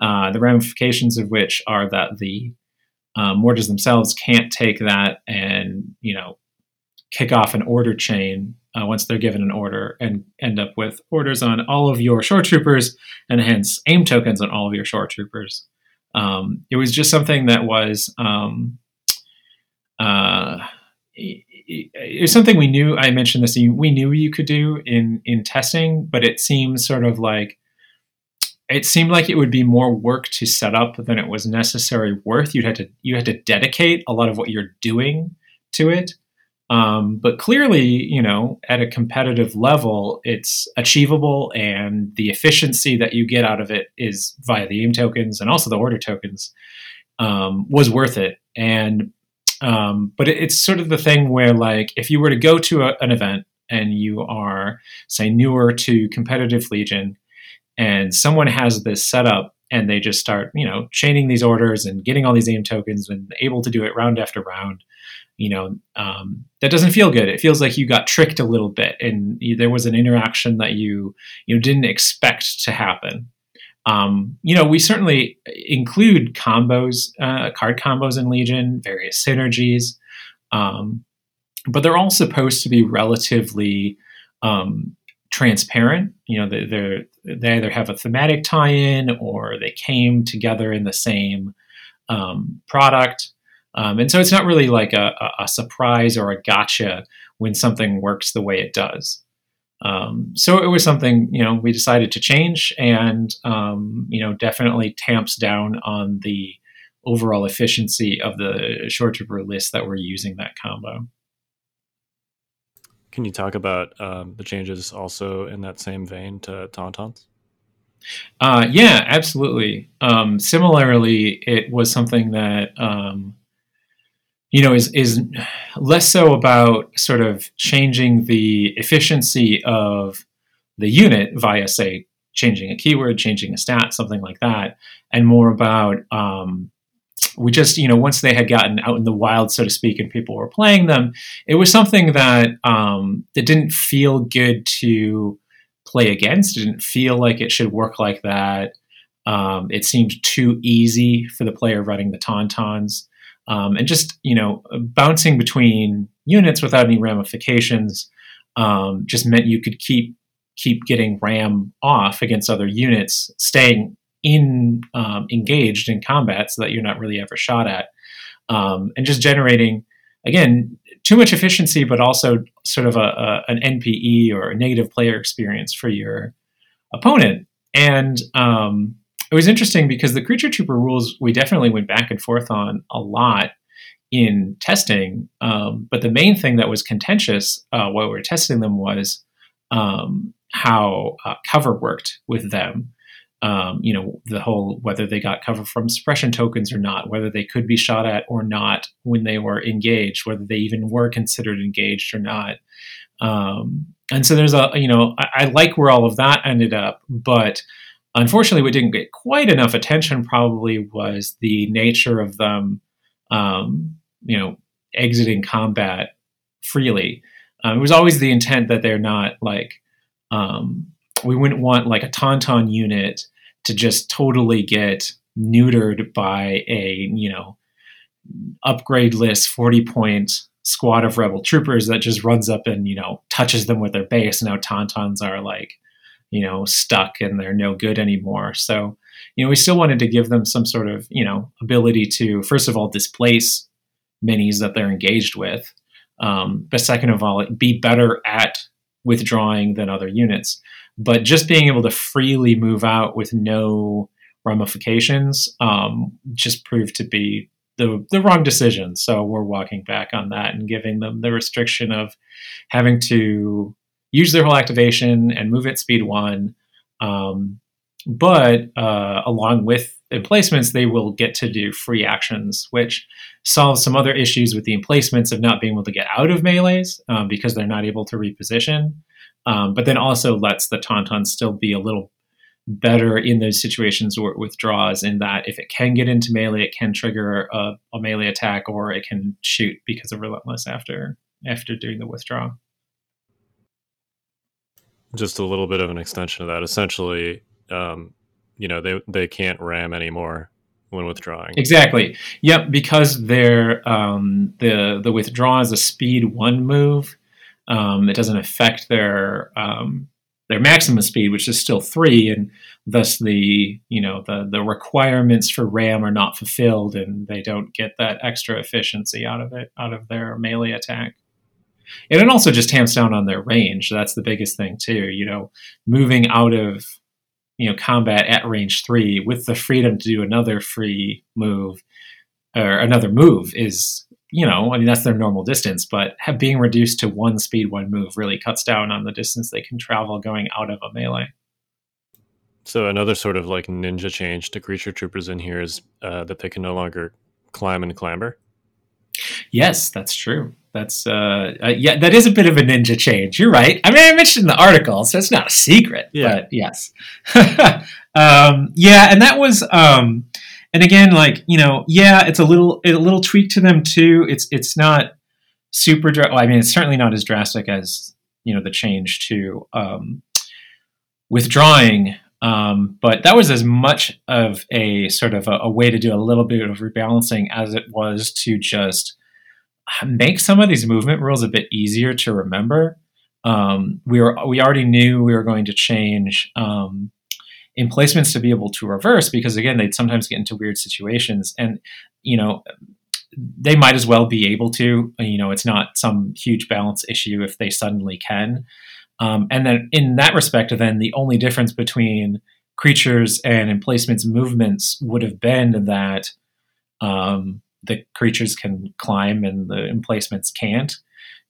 Uh, the ramifications of which are that the uh, mortars themselves can't take that and you know kick off an order chain uh, once they're given an order and end up with orders on all of your shore troopers and hence aim tokens on all of your shore troopers. Um, it was just something that was um, uh, it was something we knew. I mentioned this. We knew you could do in in testing, but it seems sort of like it seemed like it would be more work to set up than it was necessary worth. You had to you had to dedicate a lot of what you're doing to it. Um, but clearly, you know, at a competitive level, it's achievable, and the efficiency that you get out of it is via the aim tokens and also the order tokens um, was worth it. And um, but it, it's sort of the thing where, like, if you were to go to a, an event and you are, say, newer to competitive Legion, and someone has this setup and they just start, you know, chaining these orders and getting all these aim tokens and able to do it round after round, you know, um, that doesn't feel good. It feels like you got tricked a little bit and you, there was an interaction that you you didn't expect to happen. Um, you know, we certainly include combos, uh, card combos in Legion, various synergies, um, but they're all supposed to be relatively um, transparent. You know, they they either have a thematic tie-in or they came together in the same um, product, um, and so it's not really like a, a, surprise or a gotcha when something works the way it does. Um, so it was something you know we decided to change, and um, you know definitely tamps down on the overall efficiency of the shore trooper list that we're using that combo. Can you talk about um, the changes also in that same vein to Tauntauns? Uh, yeah, absolutely. Um, similarly, it was something that um, you know is is less so about sort of changing the efficiency of the unit via, say, changing a keyword, changing a stat, something like that, and more about um, we just you know once they had gotten out in the wild so to speak and people were playing them it was something that um, that didn't feel good to play against. It didn't feel like it should work like that. Um, it seemed too easy for the player running the tauntauns um, and just you know bouncing between units without any ramifications um, just meant you could keep keep getting ram off against other units staying in um, engaged in combat so that you're not really ever shot at. Um, and just generating again too much efficiency but also sort of a, a, an npe or a negative player experience for your opponent. And um, it was interesting because the creature trooper rules we definitely went back and forth on a lot in testing um, but the main thing that was contentious uh, while we were testing them was um, how uh, cover worked with them um, you know, the whole whether they got cover from suppression tokens or not, whether they could be shot at or not when they were engaged, whether they even were considered engaged or not. Um, and so there's a, you know, I, I, like where all of that ended up, but unfortunately, what didn't get quite enough attention probably was the nature of them, um, you know, exiting combat freely. Um, it was always the intent that they're not like, um, we wouldn't want like a tauntaun unit to just totally get neutered by a you know upgrade list 40 point squad of rebel troopers that just runs up and you know touches them with their base now tauntauns are like you know stuck and they're no good anymore so you know we still wanted to give them some sort of you know ability to first of all displace minis that they're engaged with um, but second of all be better at withdrawing than other units but just being able to freely move out with no ramifications um, just proved to be the, the wrong decision. So we're walking back on that and giving them the restriction of having to use their whole activation and move at speed one. Um, but uh, along with emplacements, they will get to do free actions, which solves some other issues with the emplacements of not being able to get out of melees um, because they're not able to reposition um, but then also lets the tauntaun still be a little better in those situations where it withdraws in that if it can get into melee it can trigger a, a melee attack or it can shoot because of relentless after after doing the withdraw just a little bit of an extension of that. Essentially um, you know they they can't ram anymore when withdrawing. Exactly. Yep because they're um, the the withdraw is a speed one move. Um, it doesn't affect their um, their maximum speed, which is still three, and thus the you know the the requirements for RAM are not fulfilled, and they don't get that extra efficiency out of it out of their melee attack. And it also just tamps down on their range. That's the biggest thing too. You know, moving out of you know combat at range three with the freedom to do another free move or another move is you know, I mean, that's their normal distance, but have, being reduced to one speed, one move really cuts down on the distance they can travel going out of a melee. So another sort of like ninja change to creature troopers in here is uh, that they can no longer climb and clamber. Yes, that's true. That's uh, uh, yeah, that is a bit of a ninja change. You're right. I mean, I mentioned in the article, so it's not a secret. Yeah. But yes, um, yeah, and that was um, and again, like you know, yeah, it's a little a little tweak to them too. It's it's not super. Dra- well, I mean, it's certainly not as drastic as you know the change to um, withdrawing. Um, but that was as much of a sort of a, a, way to do a little bit of rebalancing as it was to just make some of these movement rules a bit easier to remember. Um, we were we already knew we were going to change um, emplacements to be able to reverse because again they'd sometimes get into weird situations and you know they might as well be able to you know it's not some huge balance issue if they suddenly can um, and then in that respect then the only difference between creatures and emplacements movements would have been that um, the creatures can climb and the emplacements can't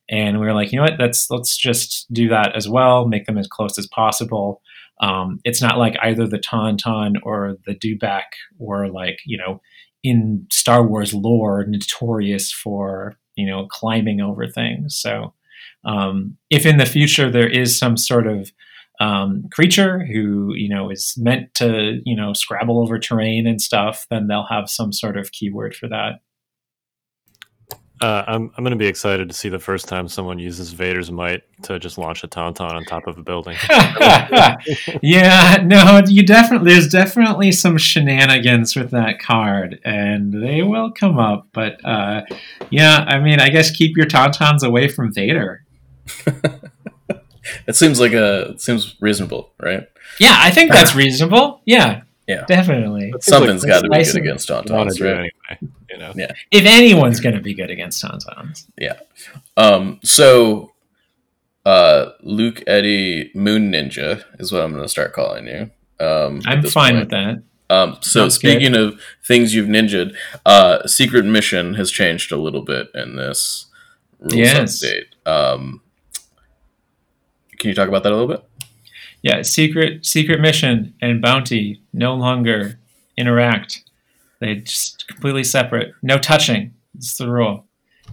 and we were like you know what let's let's just do that as well make them as close as possible um, it's not like either the Tauntaun or the Dewback were like, you know, in Star Wars lore notorious for, you know, climbing over things. So um, if in the future there is some sort of um, creature who, you know, is meant to, you know, scrabble over terrain and stuff, then they'll have some sort of keyword for that. Uh, I'm I'm going to be excited to see the first time someone uses Vader's might to just launch a tauntaun on top of a building. yeah, no, you definitely there's definitely some shenanigans with that card, and they will come up. But uh, yeah, I mean, I guess keep your tauntauns away from Vader. it seems like a it seems reasonable, right? Yeah, I think that's reasonable. Yeah, yeah, definitely. Something's like, got to be good against tauntauns, right? Anyway, you know. Yeah. If anyone's going to be good against tauntauns. Yeah. Um. So, uh, Luke Eddy Moon Ninja is what I'm going to start calling you. Um. I'm fine point. with that. Um, so Sounds speaking good. of things you've ninja'd, uh, Secret Mission has changed a little bit in this rules yes. update. Um, can you talk about that a little bit? yeah, secret secret mission and bounty no longer interact. They just completely separate. No touching. It's the rule.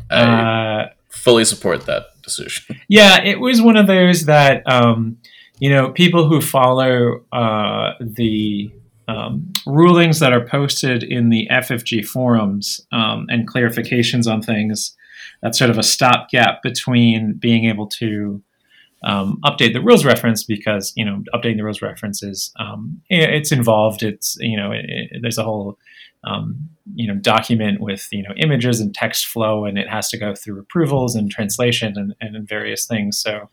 I uh, fully support that decision. Yeah, it was one of those that um, you know people who follow uh, the um, rulings that are posted in the FFG forums um, and clarifications on things. That's sort of a stopgap between being able to um, update the rules reference because you know updating the rules reference is um, it's involved. It's you know it, it, there's a whole um, you know document with you know images and text flow, and it has to go through approvals and translation and, and various things. So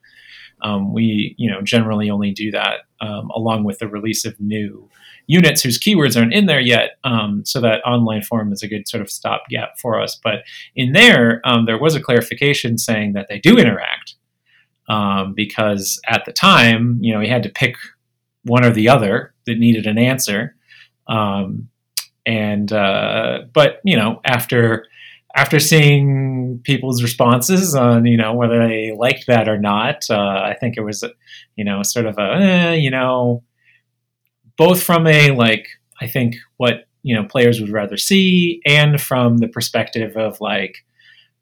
um, we you know generally only do that um, along with the release of new units whose keywords aren't in there yet. Um, so that online form is a good sort of stopgap for us. But in there, there was a clarification saying that they do interact um, because at the time, you know, he had to pick one or the other that needed an answer. Um, and uh, but you know, after after seeing people's responses on you know whether they liked that or not, uh, I think it was you know sort of a eh, you know both from a like I think what you know players would rather see and from the perspective of like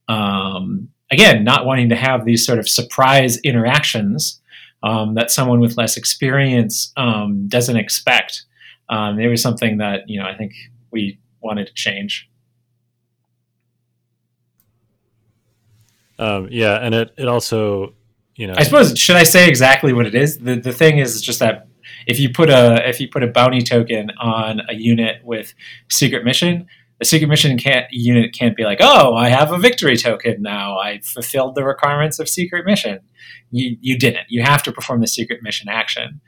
um, again, not wanting to have these sort of surprise interactions um, that someone with less experience um, doesn't expect. Um, it was something that you know I think we wanted to change. Um, yeah, and it, it also, you know, I suppose should I say exactly what it is? The the thing is just that if you put a if you put a bounty token on a unit with secret mission, the secret mission can't unit can't be like, oh, I have a victory token now. I fulfilled the requirements of secret mission. You you didn't. You have to perform the secret mission action.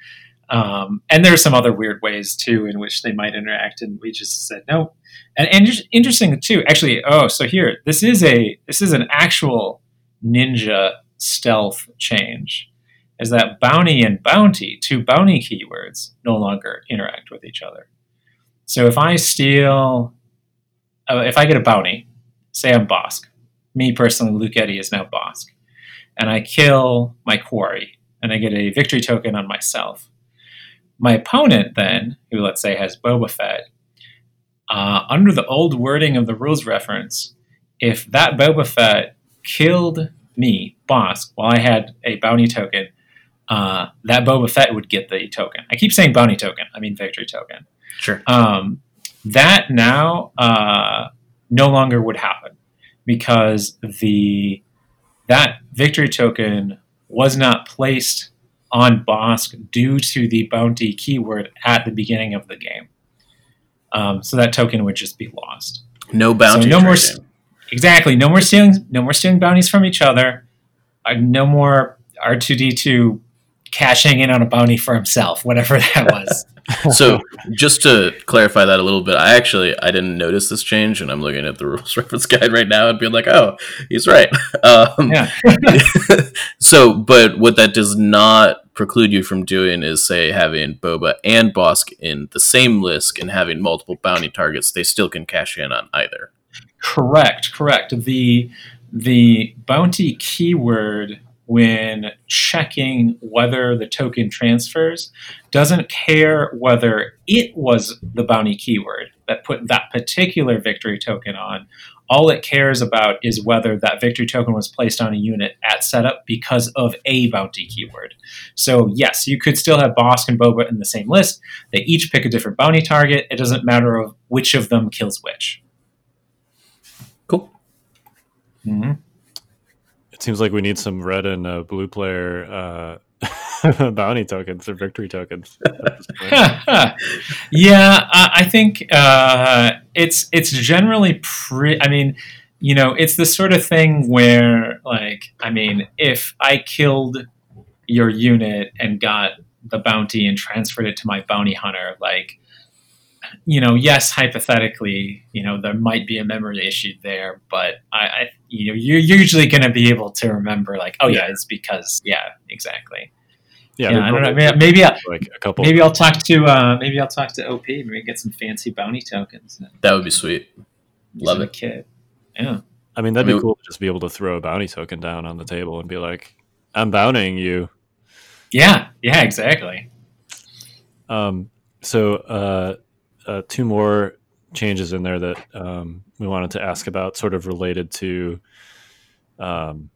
Um, and there are some other weird ways too in which they might interact, and we just said no. And, and interesting too, actually. Oh, so here this is a this is an actual ninja stealth change. Is that bounty and bounty, two bounty keywords, no longer interact with each other. So if I steal, uh, if I get a bounty, say I'm Bossk, me personally, Luke Eddy is now Bossk, and I kill my quarry, and I get a victory token on myself my opponent, then, who let's say has Boba Fett, uh, under the old wording of the rules reference, if that Boba Fett killed me, Bossk, while I had a bounty token, uh, that Boba Fett would get the token. I keep saying bounty token, I mean victory token. Sure. Um, that now uh, no longer would happen because the that victory token was not placed on Bossk due to the bounty keyword at the beginning of the game. Um, so that token would just be lost. No bounty. So no more. Exactly. No more stealing. No more stealing bounties from each other. Uh, no more R two D two cashing in on a bounty for himself, whatever that was. so just to clarify that a little bit, I actually I didn't notice this change, and I'm looking at the rules reference guide right now and being like, oh, he's right. Um, yeah. so, but what that does not preclude you from doing is say having Boba and Bossk in the same list and having multiple bounty targets. They still can cash in on either. Correct. Correct. The the bounty keyword when checking whether the token transfers doesn't care whether it was the bounty keyword that put that particular victory token on. All it cares about is whether that victory token was placed on a unit at setup because of a bounty keyword. So, yes, you could still have Bossk and Boba in the same list. They each pick a different bounty target. It doesn't matter of which of them kills which. Cool. Mm-hmm it seems like we need some red and uh, blue player uh, bounty tokens or victory tokens. yeah, I think uh, it's it's generally pretty. I mean, you know, it's the sort of thing where, like, I mean, if I killed your unit and got the bounty and transferred it to my bounty hunter, like you know, yes, hypothetically, you know, there might be a memory issue there, but I, I you know, you're usually going to be able to remember, like, oh yeah, it's because, yeah, exactly. Yeah, yeah I don't know. Maybe, maybe I'll, like a couple. Maybe I'll talk to uh, maybe I'll talk to OP. Maybe get some fancy bounty tokens. That would be sweet. Love it, kid. Yeah. I mean, that'd I mean, be cool to just be able to throw a bounty token down on the table and be like, "I'm bountying you." Yeah. Yeah. Exactly. Um. So, uh, uh, two more changes in there that um, we wanted to ask about, sort of related to um,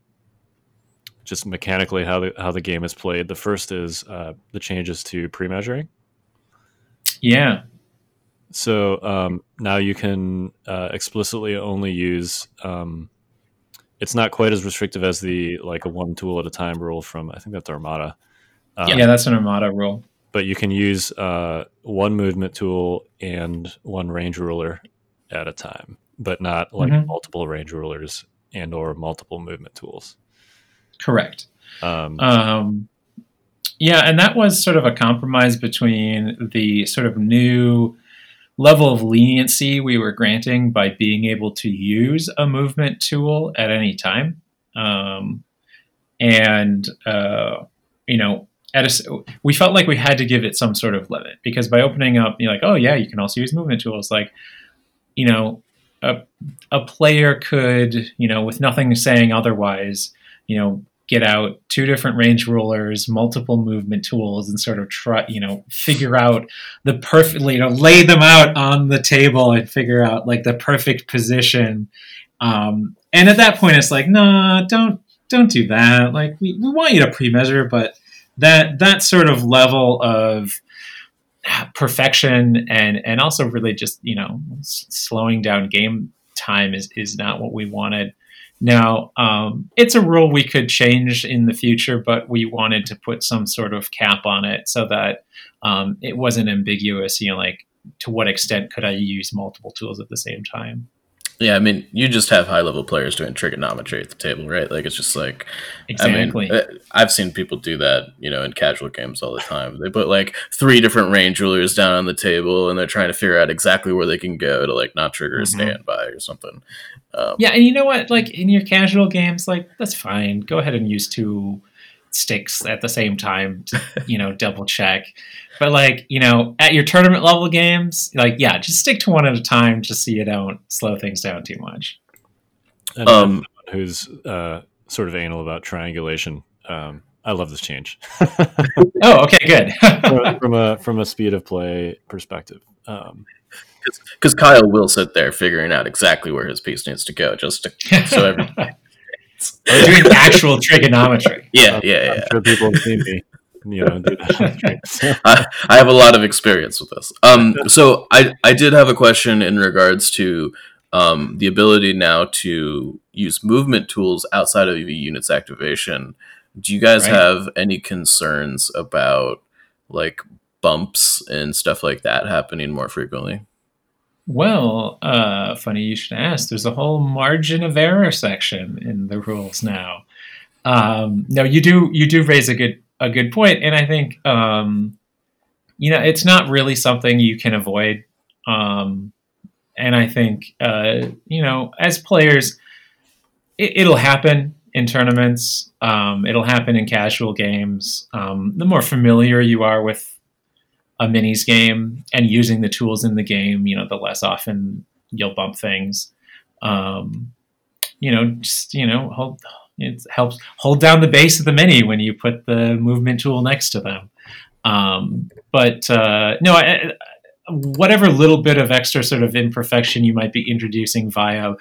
just mechanically how the how the game is played. The first is uh, the changes to pre-measuring. Yeah. So um, now you can uh, explicitly only use. Um, it's not quite as restrictive as the like a one tool at a time rule from I think that's Armada. Um, yeah, that's an Armada rule but you can use uh, one movement tool and one range ruler at a time, but not like mm-hmm. multiple range rulers and or multiple movement tools. Correct. Um, um, yeah, and that was sort of a compromise between the sort of new level of leniency we were granting by being able to use a movement tool at any time, um, and uh, you know at a, we felt like we had to give it some sort of limit because by opening up, you're like, oh yeah, you can also use movement tools. Like, you know, a, a player could, you know, with nothing saying otherwise, you know, get out two different range rulers, multiple movement tools, and sort of try, you know, figure out the perfect, you know, lay them out on the table and figure out like the perfect position. Um, and at that point, it's like, nah, don't don't do that. Like we, we want you to pre-measure, but that that sort of level of perfection and and also really just you know s- slowing down game time is is not what we wanted. Now, um, it's a rule we could change in the future, but we wanted to put some sort of cap on it so that um, it wasn't ambiguous. You know, like to what extent could I use multiple tools at the same time? Yeah, I mean, you just have high level players doing trigonometry at the table, right? Like it's just like Exactly. I mean, uh, I've seen people do that, you know, in casual games all the time. They put like three different range rulers down on the table, and they're trying to figure out exactly where they can go to like not trigger a Mhm. standby or something. Um, Yeah, and you know what? Like in your casual games, like that's fine. Go ahead and use two sticks at the same time to, you know, double check. But like, you know, at your tournament level games, like yeah, just stick to one at a time just so you don't slow things down too much. And Um, who's uh, sort of anal about triangulation, um, I love this change Oh, okay, good. from, from a from a speed of play perspective. Um, because Kyle will sit there figuring out exactly where his piece needs to go, just to so every We're doing actual trigonometry. yeah, yeah, I'm yeah. sure people have seen me, you know, do that. I, I have a lot of experience with this. Um, so I I did have a question in regards to um, the ability now to use movement tools outside of the unit's activation. Do you guys Right. have any concerns about like bumps and stuff like that happening more frequently? Well, uh, funny you should ask. There's a whole margin of error section in the rules now. Um, no, you do you do raise a good a good point, and I think um, you know it's not really something you can avoid. Um, and I think uh, you know as players, it, it'll happen in tournaments. Um, it'll happen in casual games. Um, the more familiar you are with a minis game and using the tools in the game, you know, the less often you'll bump things. Um, you know, just you know, hold it helps hold down the base of the mini when you put the movement tool next to them. Um, but uh, no, I, whatever little bit of extra sort of imperfection you might be introducing via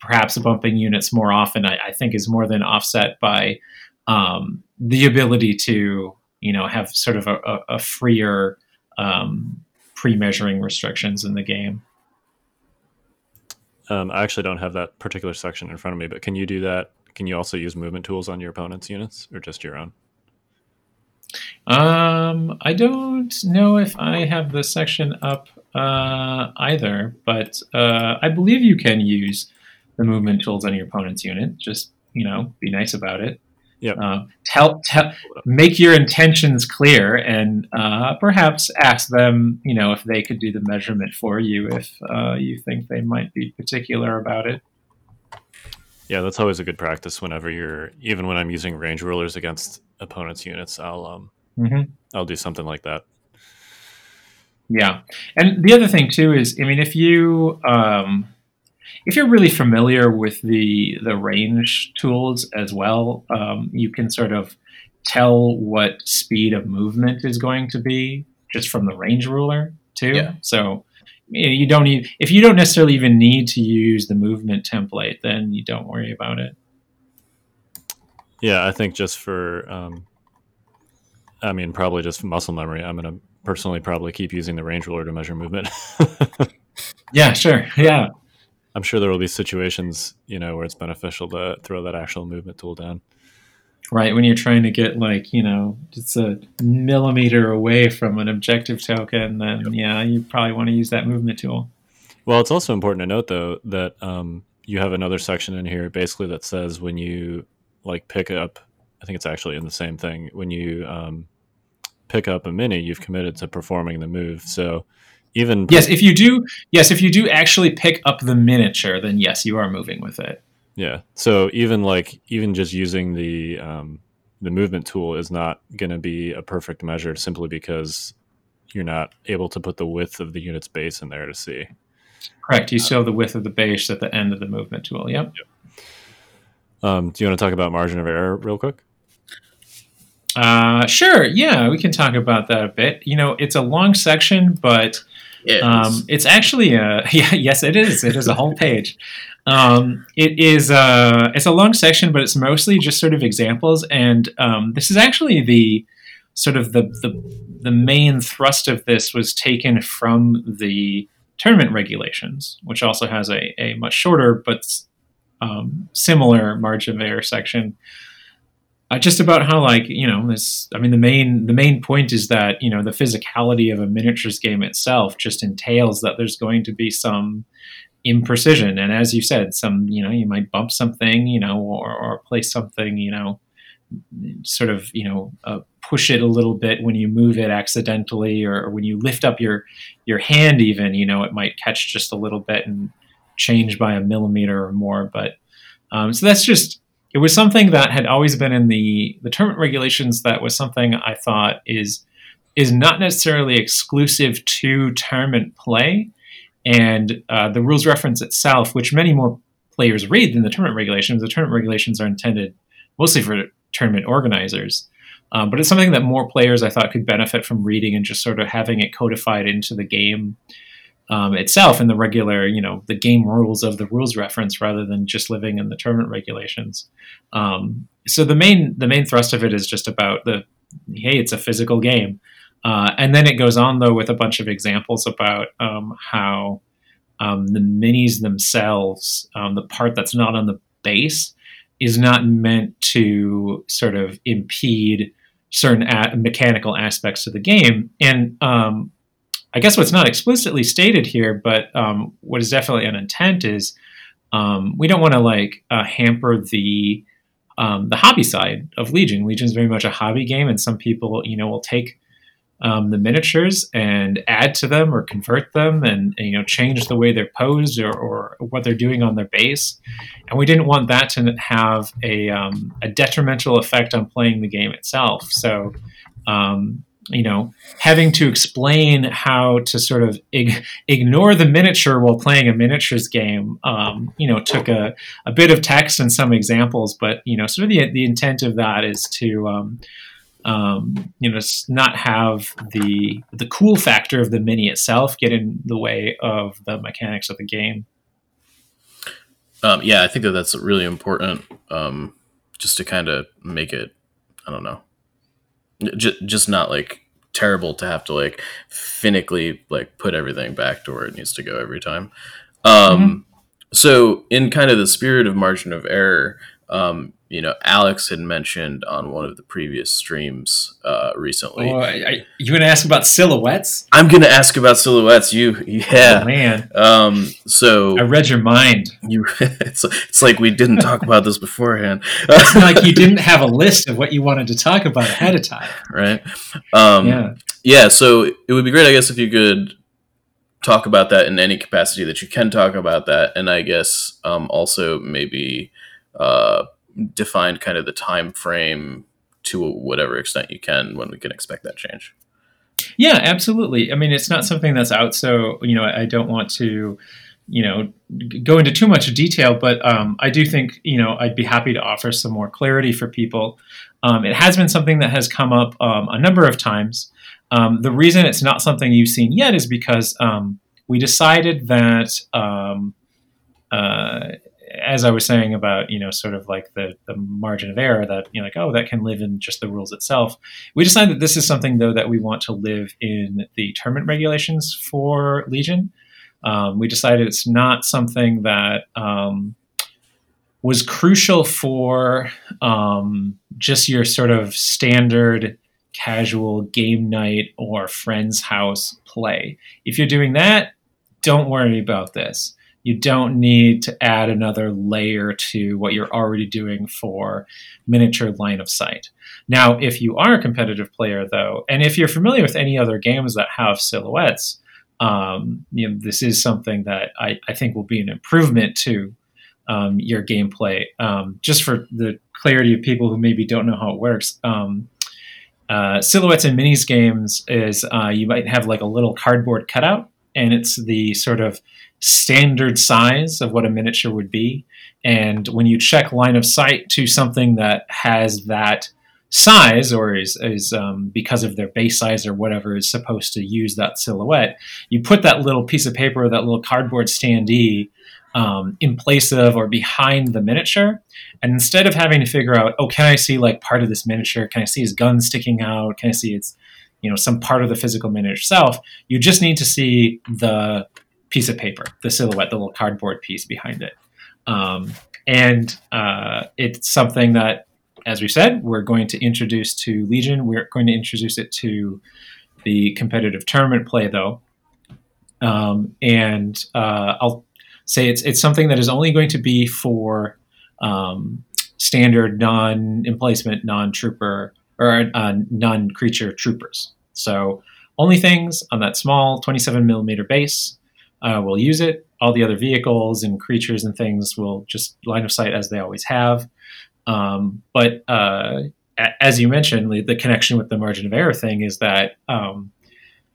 perhaps bumping units more often, I, I think is more than offset by um, the ability to you know have sort of a, a, a freer um, pre-measuring restrictions in the game. um, I actually don't have that particular section in front of me, but can you do that? Can you also use movement tools on your opponent's units, or just your own? Um, I don't know if I have the section up uh, either, but uh, I believe you can use the movement tools on your opponent's unit. Just you know, be nice about it. Yep. Uh, tell, tell, make your intentions clear, and uh, perhaps ask them, you know, if they could do the measurement for you if uh, you think they might be particular about it. Yeah, that's always a good practice. Whenever you're, even when I'm using range rulers against opponents' units, I'll um, Mm-hmm. I'll do something like that. Yeah, and the other thing too is, I mean, if you um, if you're really familiar with the the range tools as well, um, you can sort of tell what speed of movement is going to be just from the range ruler too. Yeah. So you, don't need if you don't necessarily even need to use the movement template, then you don't worry about it. Yeah, I think just for, um, I mean, probably just muscle memory. I'm gonna personally probably keep using the range ruler to measure movement. Yeah, sure. Yeah. I'm sure there will be situations, you know, where it's beneficial to throw that actual movement tool down. Right, when you're trying to get like, you know, just a millimeter away from an objective token, then yeah, you probably want to use that movement tool. Well, it's also important to note though that um, you have another section in here basically that says when you like pick up, I think it's actually in the same thing. When you um, pick up a mini, you've committed to performing the move. So even Yes, if you do, yes, if you do actually pick up the miniature, then yes, you are moving with it. Yeah. So even like even just using the um, the movement tool is not going to be a perfect measure simply because you're not able to put the width of the unit's base in there to see. Correct. You still have the width of the base at the end of the movement tool. Yep. Um, do you want to talk about margin of error real quick? Uh, sure. Yeah, we can talk about that a bit. You know, it's a long section, but Um, it's actually a yeah, yes, it is. It is a whole page. Um, it is uh, it's a long section, but it's mostly just sort of examples. And um, this is actually the sort of the, the the main thrust of this was taken from the tournament regulations, which also has a, a much shorter but um, similar margin of error section. Uh, just about how like you know this i mean the main the main point is that you know the physicality of a miniatures game itself just entails that there's going to be some imprecision. And as you said some you know you might bump something you know or, or place something you know sort of you know uh, push it a little bit when you move it accidentally or, or, when you lift up your your hand even you know it might catch just a little bit and change by a millimeter or more. But um, so that's just it was something that had always been in the the tournament regulations that was something i thought is is not necessarily exclusive to tournament play. And uh, the rules reference itself which many more players read than the tournament regulations. The tournament regulations are intended mostly for tournament organizers. Um, but it's something that more players I thought could benefit from reading and just sort of having it codified into the game um, itself in the regular, you know, the game rules of the rules reference rather than just living in the tournament regulations. Um, so the main the main thrust of it is just about the hey, it's a physical game, uh, and then it goes on though with a bunch of examples about um, how um, the minis themselves, um, the part that's not on the base, is not meant to sort of impede certain a- mechanical aspects of the game. And um, I guess what's not explicitly stated here, but um, what is definitely an intent is um, we don't want to like uh, hamper the um, the hobby side of Legion. Legion is very much a hobby game, and some people, you know, will take um, the miniatures and add to them or convert them and, and you know change the way they're posed or, or, what they're doing on their base and we didn't want that to have a, um, a detrimental effect on playing the game itself so um, you know having to explain how to sort of ig- ignore the miniature while playing a miniatures game um, you know took a, a bit of text and some examples but you know sort of the, the intent of that is to um, um, you know, not have the the cool factor of the mini itself get in the way of the mechanics of the game. Um, yeah, I think that that's really important, um, just to kind of make it. I don't know, just just not like terrible to have to like finically like put everything back to where it needs to go every time. Um, mm-hmm. So, in kind of the spirit of margin of error, um, you know, Alex had mentioned on one of the previous streams uh, recently. Oh, I, you going to ask about silhouettes? I'm going to ask about silhouettes. You, yeah, oh, man. Um, so I read your mind. You, it's it's like we didn't talk about this beforehand. it's like you didn't have a list of what you wanted to talk about ahead of time, right? Um, yeah, yeah. So it would be great, I guess, if you could talk about that in any capacity that you can talk about that, and I guess um, also maybe. Uh, defined kind of the time frame to whatever extent you can when we can expect that change. Yeah, absolutely. I mean, it's not something that's out, so you know, I don't want to, you know, go into too much detail, but um, I do think you know I'd be happy to offer some more clarity for people. Um, it has been something that has come up um, a number of times. Um, the reason it's not something you've seen yet is because um, we decided that um, uh, as I was saying about, you know, sort of like the, the margin of error that, you know, like, oh, that can live in just the rules itself. We decided that this is something, though, that we want to live in the tournament regulations for Legion. Um, we decided it's not something that um, was crucial for um, just your sort of standard casual game night or friend's house play. If you're doing that, don't worry about this you don't need to add another layer to what you're already doing for miniature line of sight. Now, if you are a competitive player, though, and if you're familiar with any other games that have silhouettes, um, you know, this is something that I, I, think will be an improvement to um, your gameplay. Um, just for the clarity of people who maybe don't know how it works, um, uh, silhouettes in minis games is uh, you might have like a little cardboard cutout, and it's the sort of standard size of what a miniature would be. And when you check line of sight to something that has that size or is, is um, because of their base size or whatever is supposed to use that silhouette, you put that little piece of paper, that little cardboard standee um, in place of or behind the miniature. And instead of having to figure out, oh, can I see like part of this miniature? Can I see his gun sticking out? Can I see its, you know, some part of the physical miniature itself? You just need to see the piece of paper, the silhouette, the little cardboard piece behind it. Um, and uh, it's something that as we said, we're going to introduce to Legion. We're going to introduce it to the competitive tournament play, though. Um, and uh, I'll say it's it's something that is only going to be for um, standard non-emplacement, non-trooper or uh, non-creature troopers. So only things on that small 27 millimeter base uh, will use it. All the other vehicles and creatures and things will just line of sight as they always have. Um, but uh, as you mentioned, the connection with the margin of error thing is that um,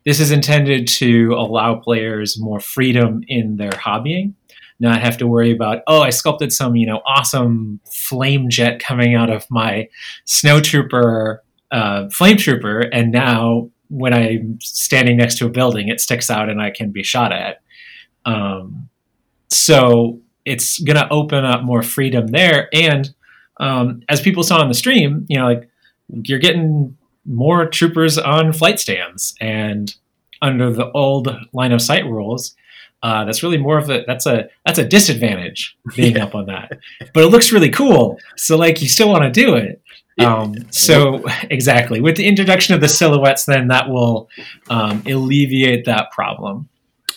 this is intended to allow players more freedom in their hobbying, not have to worry about oh I sculpted some you know awesome flame jet coming out of my snow trooper uh, flame trooper, and now when I'm standing next to a building, it sticks out and I can be shot at. Um, so it's going to open up more freedom there, and um, as people saw on the stream, you know, like you're getting more troopers on flight stands, and under the old line of sight rules, uh, that's really more of a that's a that's a disadvantage being yeah. up on that. But it looks really cool, so like you still want to do it. Um, so exactly with the introduction of the silhouettes, then that will um, alleviate that problem.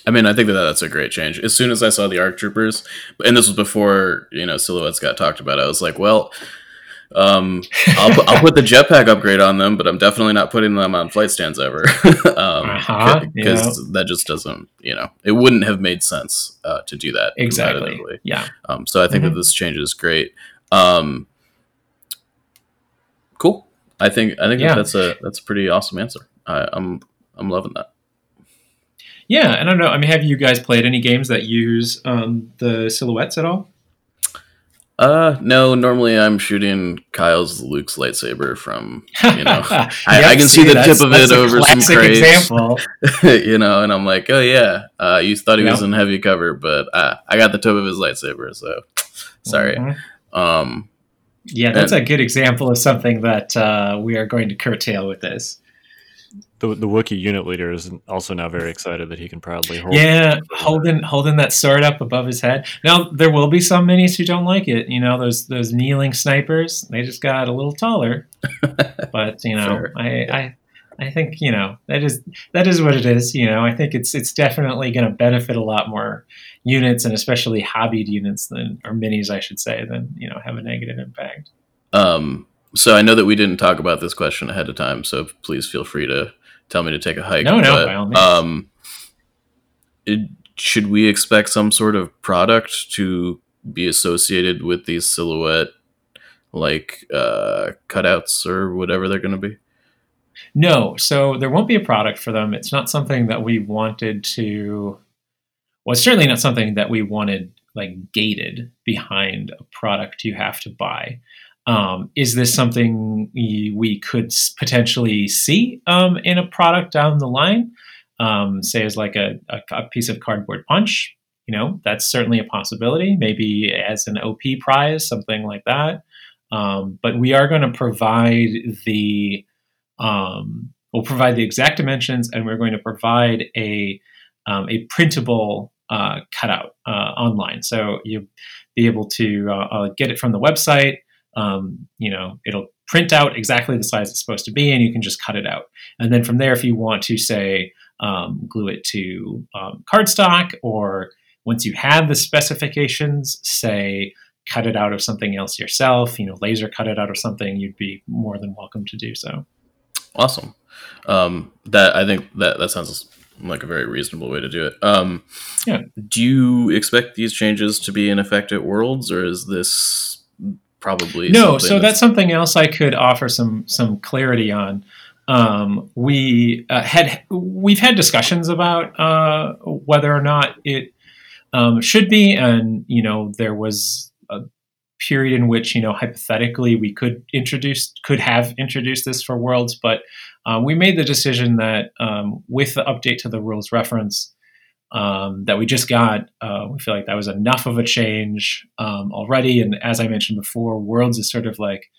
I mean, I think that that's a great change. As soon as I saw the ARC troopers, and this was before you know silhouettes got talked about, I was like, well, um, I'll, put, I'll put the jetpack upgrade on them, but I'm definitely not putting them on flight stands ever because um, uh-huh, that just doesn't, you know, it wouldn't have made sense uh, to do that exactly. Yeah. Um, so I think mm-hmm. that this change is great. Um, cool. I think I think yeah. that that's a that's a pretty awesome answer. I, I'm I'm loving that. Yeah, I don't know. I mean, have you guys played any games that use um, the silhouettes at all? Uh, no. Normally, I'm shooting Kyle's Luke's lightsaber from you know. I, I, can see, see the tip of it over some crates, you know, and I'm like, oh yeah, uh, you thought he was in heavy cover, but uh, I got the tip of his lightsaber, so sorry. Mm-hmm. Um, yeah, that's and, a good example of something that uh, we are going to curtail with this the the Wookiee unit leader is also now very excited that he can proudly hold. Yeah, holding holding that sword up above his head. Now there will be some minis who don't like it. You know, those those kneeling snipers. They just got a little taller. but you know, I, I I think you know that is that is what it is. You know, I think it's it's definitely going to benefit a lot more units and especially hobbied units than or minis, I should say, than you know have a negative impact. Um. So I know that we didn't talk about this question ahead of time, so please feel free to tell me to take a hike. No, no, but, by all means. Um, it, should we expect some sort of product to be associated with these silhouette like uh, cutouts or whatever they're going to be? No, so there won't be a product for them. It's not something that we wanted to. Well, it's certainly not something that we wanted like gated behind a product you have to buy. Um, is this something we could potentially see um, in a product down the line? Um, say as like a, a, a, piece of cardboard punch, you know, that's certainly a possibility. Maybe as an OP prize, something like that. Um, but we are going to provide the um, we'll provide the exact dimensions, and we're going to provide a um, a printable uh, cutout uh, online. So you'll be able to uh, uh get it from the website um, you know, it'll print out exactly the size it's supposed to be, and you can just cut it out. And then from there, if you want to say um, glue it to um, cardstock, or once you have the specifications, say cut it out of something else yourself, you know, laser cut it out of something, you'd be more than welcome to do so. Awesome. Um, that I think that that sounds like a very reasonable way to do it. Um, yeah. Do you expect these changes to be in effect at Worlds, or is this probably no. So that's... that's... something else I could offer some some clarity on. Um, we uh, had we've had discussions about uh, whether or not it um, should be, and you know there was a period in which you know hypothetically we could introduce could have introduced this for worlds but um, we made the decision that um, with the update to the rules reference um, that we just got uh, we feel like that was enough of a change um, already. And as i mentioned before worlds is sort of like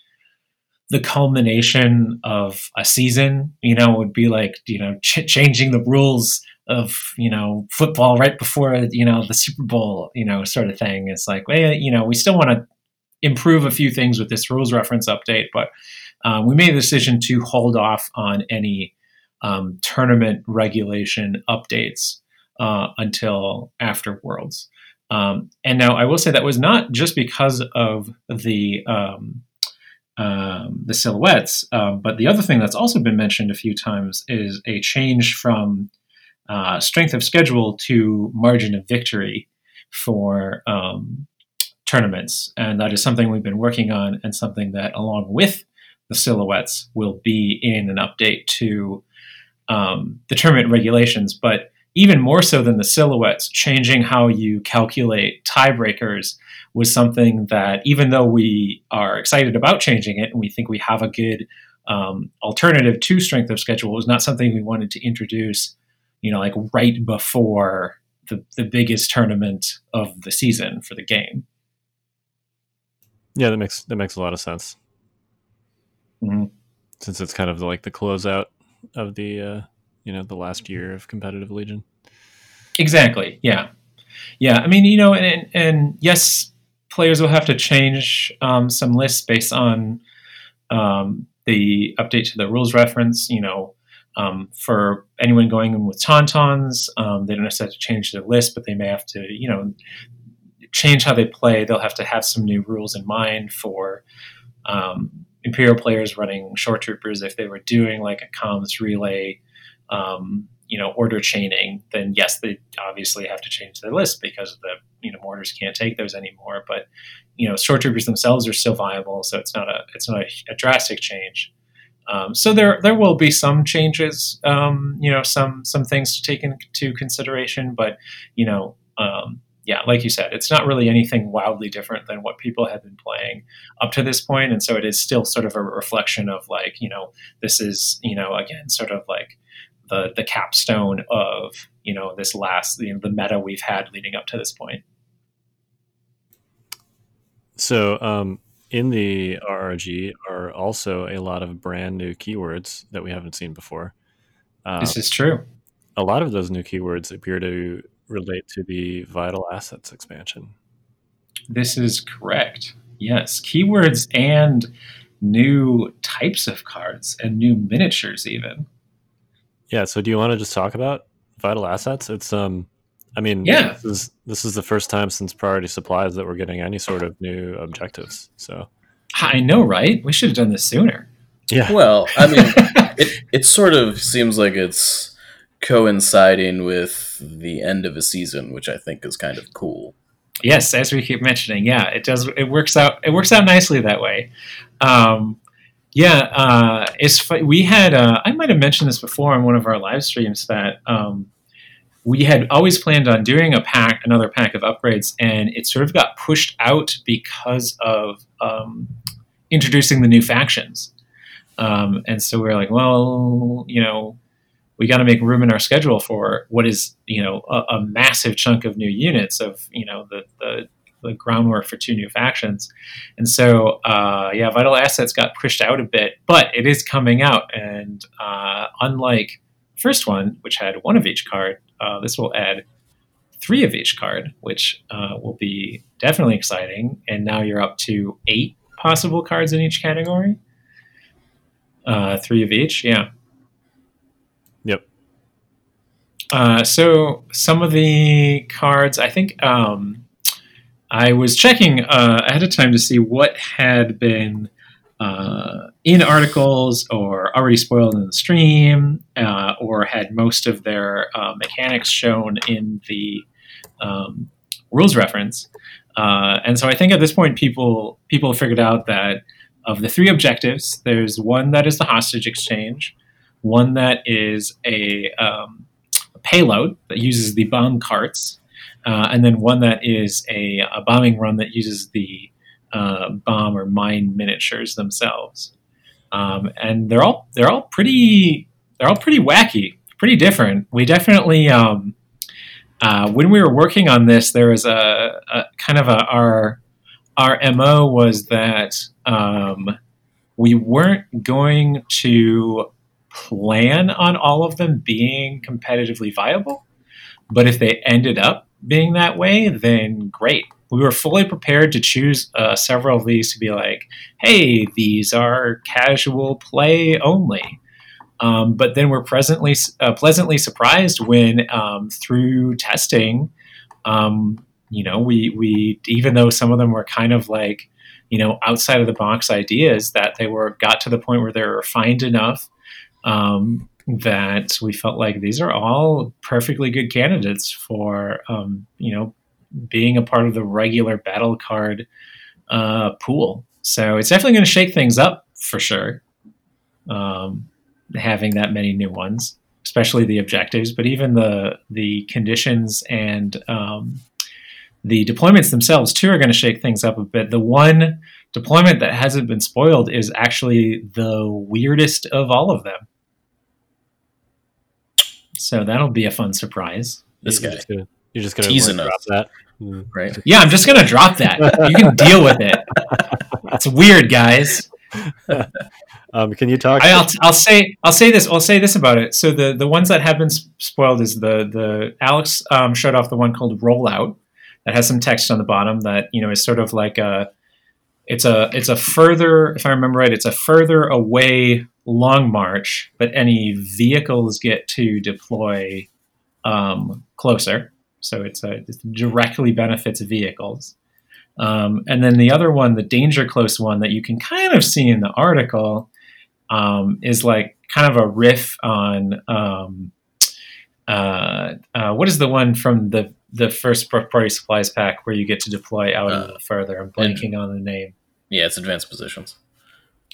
the culmination of a season you know would be like you know ch- changing the rules of you know football right before you know the super bowl you know sort of thing. It's like well you know we still want to improve a few things with this rules reference update, but um, we made a decision to hold off on any um, tournament regulation updates uh, until after Worlds. Um, and now I will say that was not just because of the um, um, the silhouettes, um, but the other thing that's also been mentioned a few times is a change from uh, strength of schedule to margin of victory for um, tournaments. And that is something we've been working on and something that, along with the silhouettes, will be in an update to um, the tournament regulations. But even more so than the silhouettes, changing how you calculate tiebreakers was something that, even though we are excited about changing it and we think we have a good um, alternative to strength of schedule, was not something we wanted to introduce, you know, like right before the, the biggest tournament of the season for the game. Yeah, that makes that makes a lot of sense. Mm-hmm. Since it's kind of like the closeout of the uh, you know the last year of competitive Legion. Exactly. Yeah. Yeah. I mean, you know, and and yes, players will have to change um, some lists based on um, the update to the rules reference. You know, um, for anyone going in with tauntauns, um, they don't necessarily have to change their list, but they may have to, you know, change how they play, they'll have to have some new rules in mind for um, Imperial players running Shoretroopers. If they were doing like a comms relay, um, you know, order chaining, then yes, they obviously have to change their list because the you know mortars can't take those anymore. But you know, Shoretroopers themselves are still viable, so it's not a it's not a, a drastic change. Um, so there there will be some changes, um, you know, some some things to take into consideration, but you know, um, yeah, like you said, it's not really anything wildly different than what people have been playing up to this point, and so it is still sort of a reflection of like you know this is you know again sort of like the the capstone of you know this last you know, the meta we've had leading up to this point. So um, in the RRG are also a lot of brand new keywords that we haven't seen before. Uh, this is true. A lot of those new keywords appear to relate to the vital assets expansion. This is correct. Yes, keywords and new types of cards and new miniatures even. Yeah, so do you want to just talk about vital assets? It's um I mean, yeah. this is this is the first time since priority supplies that we're getting any sort of new objectives. So I know, right? We should have done this sooner. Yeah. Well, I mean, it it sort of seems like it's coinciding with the end of a season, which I think is kind of cool. Yes, as we keep mentioning, yeah, it does. It works out. It works out nicely that way. Um, yeah, uh, it's we had. Uh, I might have mentioned this before on one of our live streams that um, we had always planned on doing a pack, another pack of upgrades, and it sort of got pushed out because of um, introducing the new factions. Um, and so we are like, well, you know, we got to make room in our schedule for what is you know a, a massive chunk of new units of you know the, the the groundwork for two new factions. And so, uh, yeah, Vital Assets got pushed out a bit, but it is coming out. And uh, unlike first one, which had one of each card, uh, this will add three of each card, which uh, will be definitely exciting. And now you're up to eight possible cards in each category. Uh, three of each, yeah. Yep. Uh, so some of the cards, I think um, I was checking uh, ahead of time to see what had been uh, in articles or already spoiled in the stream, uh, or had most of their uh, mechanics shown in the um, rules reference. Uh, and so I think at this point, people people figured out that of the three objectives, there's one that is the hostage exchange, one that is a um, payload that uses the bomb carts, uh, and then one that is a, a, bombing run that uses the uh, bomb or mine miniatures themselves, um, and they're all they're all pretty they're all pretty wacky, pretty different. We definitely um, uh, when we were working on this, there was a, a kind of a, our our mo was that um, we weren't going to plan on all of them being competitively viable, but if they ended up being that way, then great. We were fully prepared to choose uh, several of these to be like, hey, these are casual play only. Um, but then we're presently uh, pleasantly surprised when, um, through testing, um, you know, we we even though some of them were kind of like, you know, outside of the box ideas, that they were got to the point where they were refined enough um, that we felt like these are all perfectly good candidates for, um, you know, being a part of the regular battle card uh, pool. So it's definitely going to shake things up for sure. Um, having that many new ones, especially the objectives, but even the the conditions and um, the deployments themselves too are going to shake things up a bit. The one deployment that hasn't been spoiled is actually the weirdest of all of them. So that'll be a fun surprise. This You're guy. just gonna, you're just gonna Teasing like, drop that. Mm. right? Yeah, I'm just gonna drop that. You can deal with it. It's weird, guys. Um, can you talk? I, will I'll say I'll say this I'll say this about it. So the the ones that have been spoiled is the the Alex um, showed off the one called Rollout that has some text on the bottom that you know is sort of like a it's a it's a further if I remember right it's a further away long march, but any vehicles get to deploy um, closer. So it's a it directly benefits vehicles. Um, and then the other one, the danger close one that you can kind of see in the article, um, is like kind of a riff on um, uh, uh, what is the one from the the first priority supplies pack where you get to deploy out a Uh, little further. I'm blanking on the name. Yeah, it's advanced positions.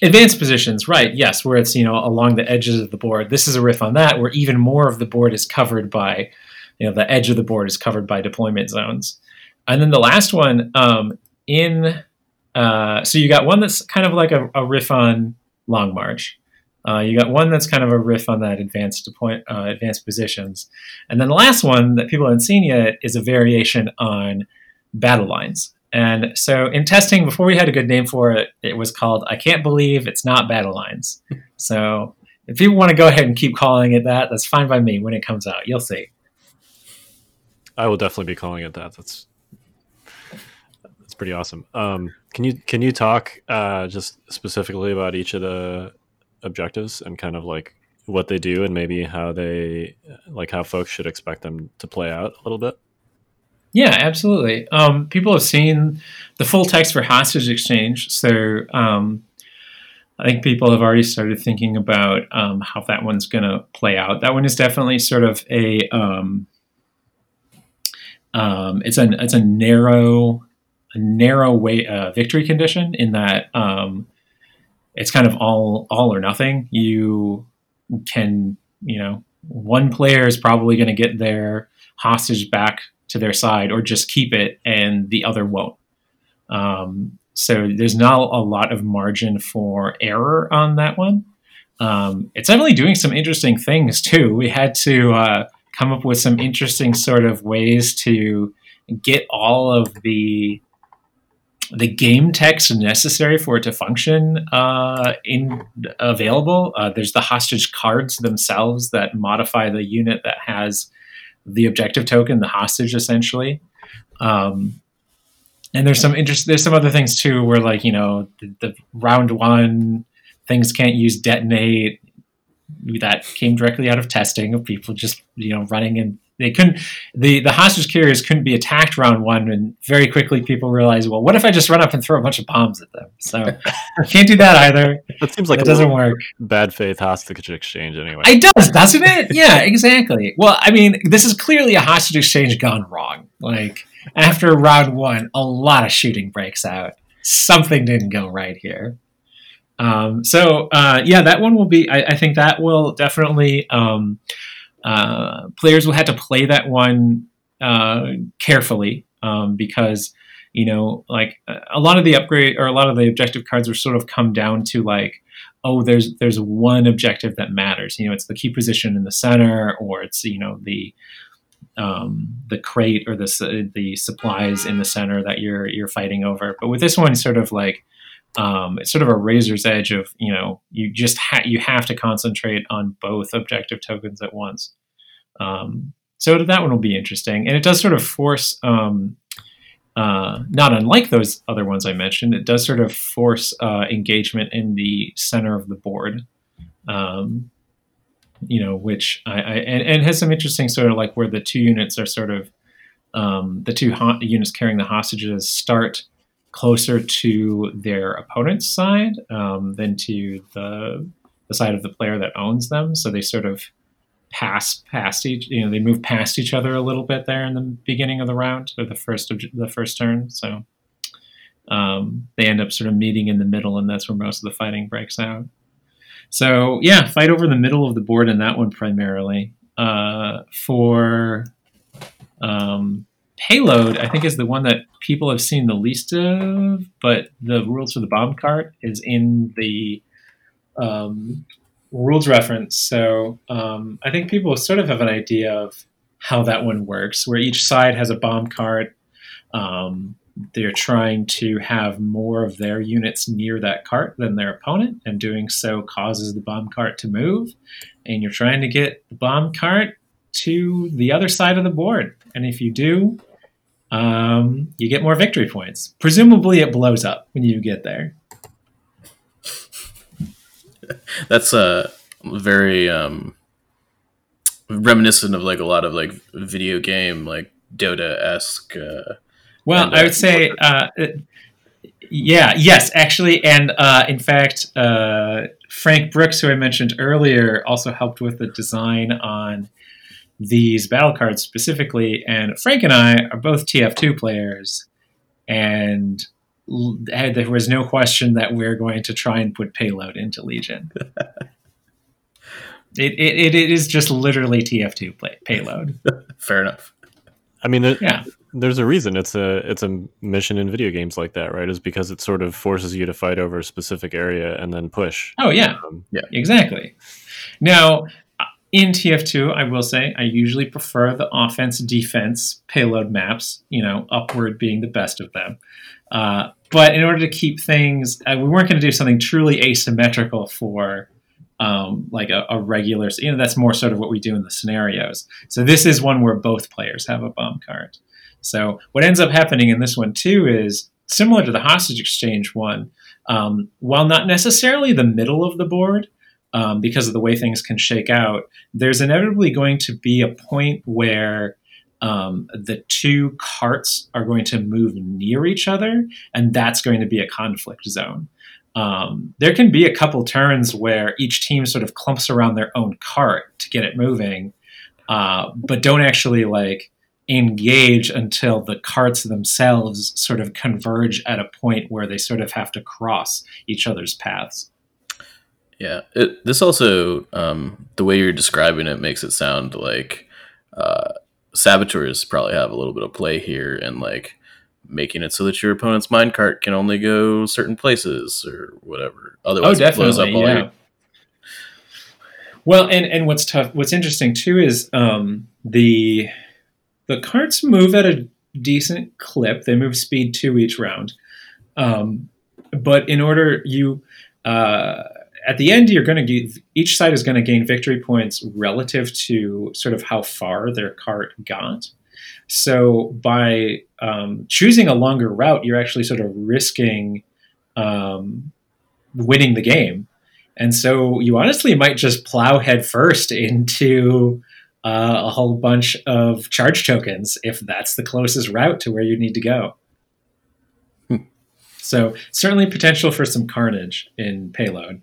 Advanced positions, right? Yes, where it's you know along the edges of the board. This is a riff on that, where even more of the board is covered by, you know, the edge of the board is covered by deployment zones. And then the last one um, in, uh, so you got one that's kind of like a, a riff on Long March. Uh, you got one that's kind of a riff on that advanced deploy, uh, advanced positions, and then the last one that people haven't seen yet is a variation on battle lines. And so in testing, before we had a good name for it, it was called "I Can't Believe It's Not Battle Lines." so if people want to go ahead and keep calling it that, that's fine by me. When it comes out, you'll see. I will definitely be calling it that. That's that's pretty awesome. Um, can you can you talk uh, just specifically about each of the objectives and kind of like what they do and maybe how they like how folks should expect them to play out a little bit? Yeah, absolutely. Um, people have seen the full text for hostage exchange, so um, I think people have already started thinking about um, how that one's going to play out. That one is definitely sort of a um, um, it's a it's a narrow a narrow way uh, victory condition in that um, it's kind of all all or nothing. You can you know one player is probably going to get their hostage back to their side or just keep it and the other won't. Um, so there's not a lot of margin for error on that one. Um, it's definitely doing some interesting things too. We had to uh, come up with some interesting sort of ways to get all of the the game text necessary for it to function uh, in available. Uh, there's the hostage cards themselves that modify the unit that has the objective token, the hostage, essentially. Um, and there's some interest. There's some other things too, where like you know the, the round one things can't use detonate. That came directly out of testing of people just you know running and they couldn't the the hostage carriers couldn't be attacked round one and very quickly people realized well what if i just run up and throw a bunch of bombs at them so I can't do that either That seems like it doesn't work bad faith hostage exchange anyway. it does, doesn't it? Yeah, exactly. Well, I mean, this is clearly a hostage exchange gone wrong. Like after round one, a lot of shooting breaks out. Something didn't go right here. Um, so uh, yeah, that one will be. I, I think that will definitely. Um, uh, players will have to play that one uh, carefully um, because you know, like a lot of the upgrade or a lot of the objective cards are sort of come down to like, oh, there's there's one objective that matters. You know, it's the key position in the center, or it's you know the um, the crate or the the supplies in the center that you're you're fighting over. But with this one, sort of like um, it's sort of a razor's edge of you know you just ha- you have to concentrate on both objective tokens at once. Um, so that one will be interesting, and it does sort of force, um, uh, not unlike those other ones I mentioned, it does sort of force uh, engagement in the center of the board. Um, you know, which I, I and, and, has some interesting sort of like where the two units are sort of um, the two ho- units carrying the hostages start closer to their opponent's side um, than to the the side of the player that owns them. So they sort of pass past each. You know, they move past each other a little bit there in the beginning of the round or the first of the first turn. So um, they end up sort of meeting in the middle, and that's where most of the fighting breaks out. So yeah, fight over the middle of the board in that one primarily. Uh, for um, payload, I think is the one that people have seen the least of, but the rules for the bomb cart is in the um, rules reference. So um, I think people sort of have an idea of how that one works, where each side has a bomb cart. Um, they're trying to have more of their units near that cart than their opponent, and doing so causes the bomb cart to move. And you're trying to get the bomb cart to the other side of the board. And if you do, um, you get more victory points. Presumably, it blows up when you get there. That's a uh, very um, reminiscent of like a lot of like video game like Dota esque. Uh, well, I would say, uh, yeah, yes, actually, and uh, in fact, uh, Frank Brooks, who I mentioned earlier, also helped with the design on these battle cards specifically. And Frank and I are both TF2 players, and there was no question that we're going to try and put payload into Legion. it, it, it is just literally TF2 play, payload. Fair enough. I mean, there, yeah. there's a reason it's a it's a mission in video games like that, right? Is because it sort of forces you to fight over a specific area and then push. Oh yeah, um, yeah, exactly. Now, in TF2, I will say I usually prefer the offense defense payload maps, you know, upward being the best of them. Uh, but in order to keep things, uh, we weren't going to do something truly asymmetrical for um, like a, a, regular, you know, that's more sort of what we do in the scenarios. So this is one where both players have a bomb cart. So what ends up happening in this one too is similar to the hostage exchange one, um, while not necessarily the middle of the board, um, because of the way things can shake out, there's inevitably going to be a point where um, the two carts are going to move near each other, and that's going to be a conflict zone. Um, there can be a couple turns where each team sort of clumps around their own cart to get it moving, uh, but don't actually like engage until the carts themselves sort of converge at a point where they sort of have to cross each other's paths. Yeah, it, this also um, the way you're describing it makes it sound like uh, saboteurs probably have a little bit of play here and like making it so that your opponent's minecart can only go certain places or whatever. Otherwise, oh, definitely, yeah. Your... Well, and and what's tough, what's interesting too is um, the the carts move at a decent clip. They move speed two each round, um, but in order you. Uh, at the end, you're going to get each side is going to gain victory points relative to sort of how far their cart got. So by um, choosing a longer route, you're actually sort of risking um, winning the game. And so you honestly might just plow headfirst into uh, a whole bunch of charge tokens if that's the closest route to where you need to go. Hmm. So certainly potential for some carnage in payload.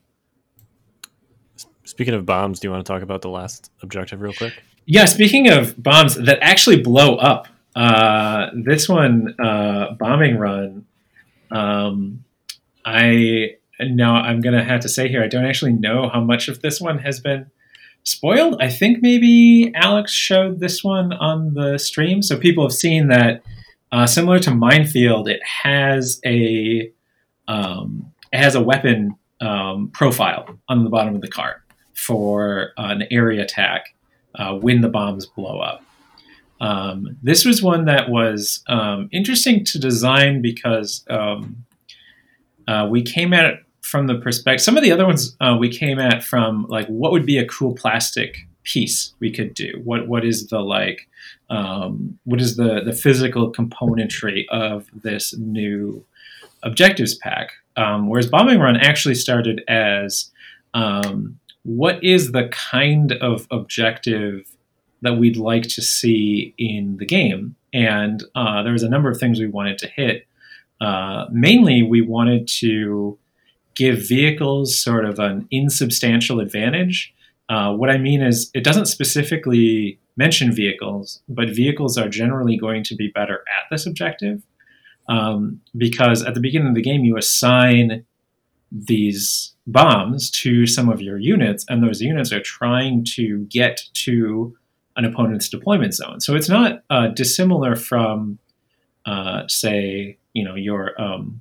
Speaking of bombs, do you want to talk about the last objective real quick? Yeah, speaking of bombs that actually blow up, uh, this one, uh, bombing run, um, I now I'm gonna have to say here, I don't actually know how much of this one has been spoiled. I think maybe Alex showed this one on the stream, so people have seen that uh, similar to Minefield, it has a um, it has a weapon um, profile on the bottom of the cart for an area attack uh, when the bombs blow up. Um, this was one that was um, interesting to design because um, uh, we came at it from the perspective. Some of the other ones uh, we came at from like what would be a cool plastic piece we could do. What what is the like um, what is the the physical componentry of this new objectives pack? Um, whereas Bombing Run actually started as um, what is the kind of objective that we'd like to see in the game? And uh, there was a number of things we wanted to hit. Uh, mainly, we wanted to give vehicles sort of an insubstantial advantage. Uh, what I mean is, it doesn't specifically mention vehicles, but vehicles are generally going to be better at this objective um, because at the beginning of the game, you assign these bombs to some of your units, and those units are trying to get to an opponent's deployment zone. So it's not uh, dissimilar from, uh, say, you know, your um,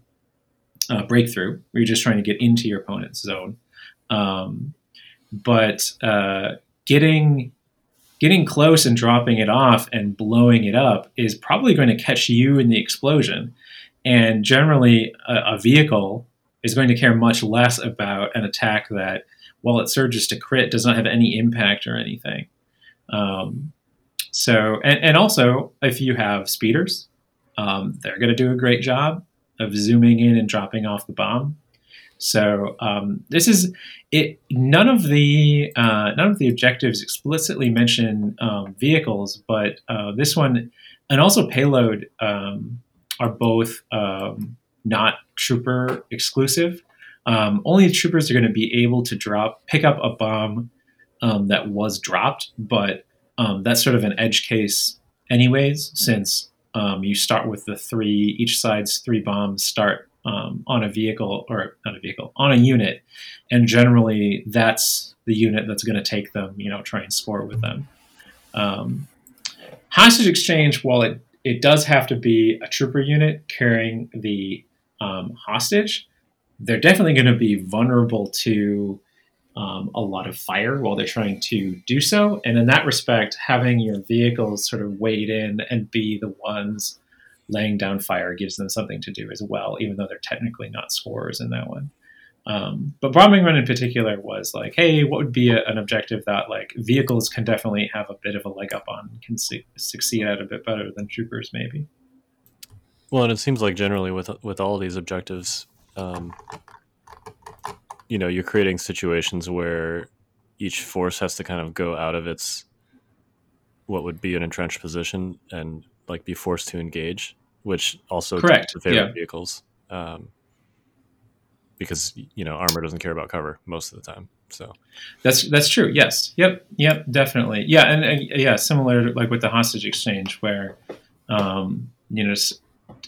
uh, breakthrough, where you're just trying to get into your opponent's zone. Um, but uh, getting getting close and dropping it off and blowing it up is probably going to catch you in the explosion. And generally, a, a vehicle is going to care much less about an attack that, while it surges to crit, does not have any impact or anything. Um, so, and, and also, if you have speeders, um, they're going to do a great job of zooming in and dropping off the bomb. So um, this is it. None of the uh, none of the objectives explicitly mention um, vehicles, but uh, this one and also payload um, are both um, not trooper exclusive. Um, only troopers are going to be able to drop pick up a bomb um, that was dropped, but that's sort of an edge case, anyways, since you start with the three each side's three bombs start um, on a vehicle or not a vehicle on a unit, and generally that's the unit that's going to take them. You know, try and score with them. Um, hostage exchange, while it it does have to be a trooper unit carrying the um, hostage, they're definitely going to be vulnerable to um, a lot of fire while they're trying to do so. And in that respect, having your vehicles sort of wade in and be the ones laying down fire gives them something to do as well, even though they're technically not scorers in that one. Um, but bombing run in particular was like, hey, what would be a, an objective that like vehicles can definitely have a bit of a leg up on, can su- succeed at a bit better than troopers maybe. Well, and it seems like generally with with all these objectives, um, you know, you're creating situations where each force has to kind of go out of its what would be an entrenched position and like be forced to engage, which also correct to favorite yeah. vehicles, um, because you know armor doesn't care about cover most of the time. So that's that's true. Yes. Yep. Yep. Definitely. Yeah. And yeah, similar like with the hostage exchange, where um, you know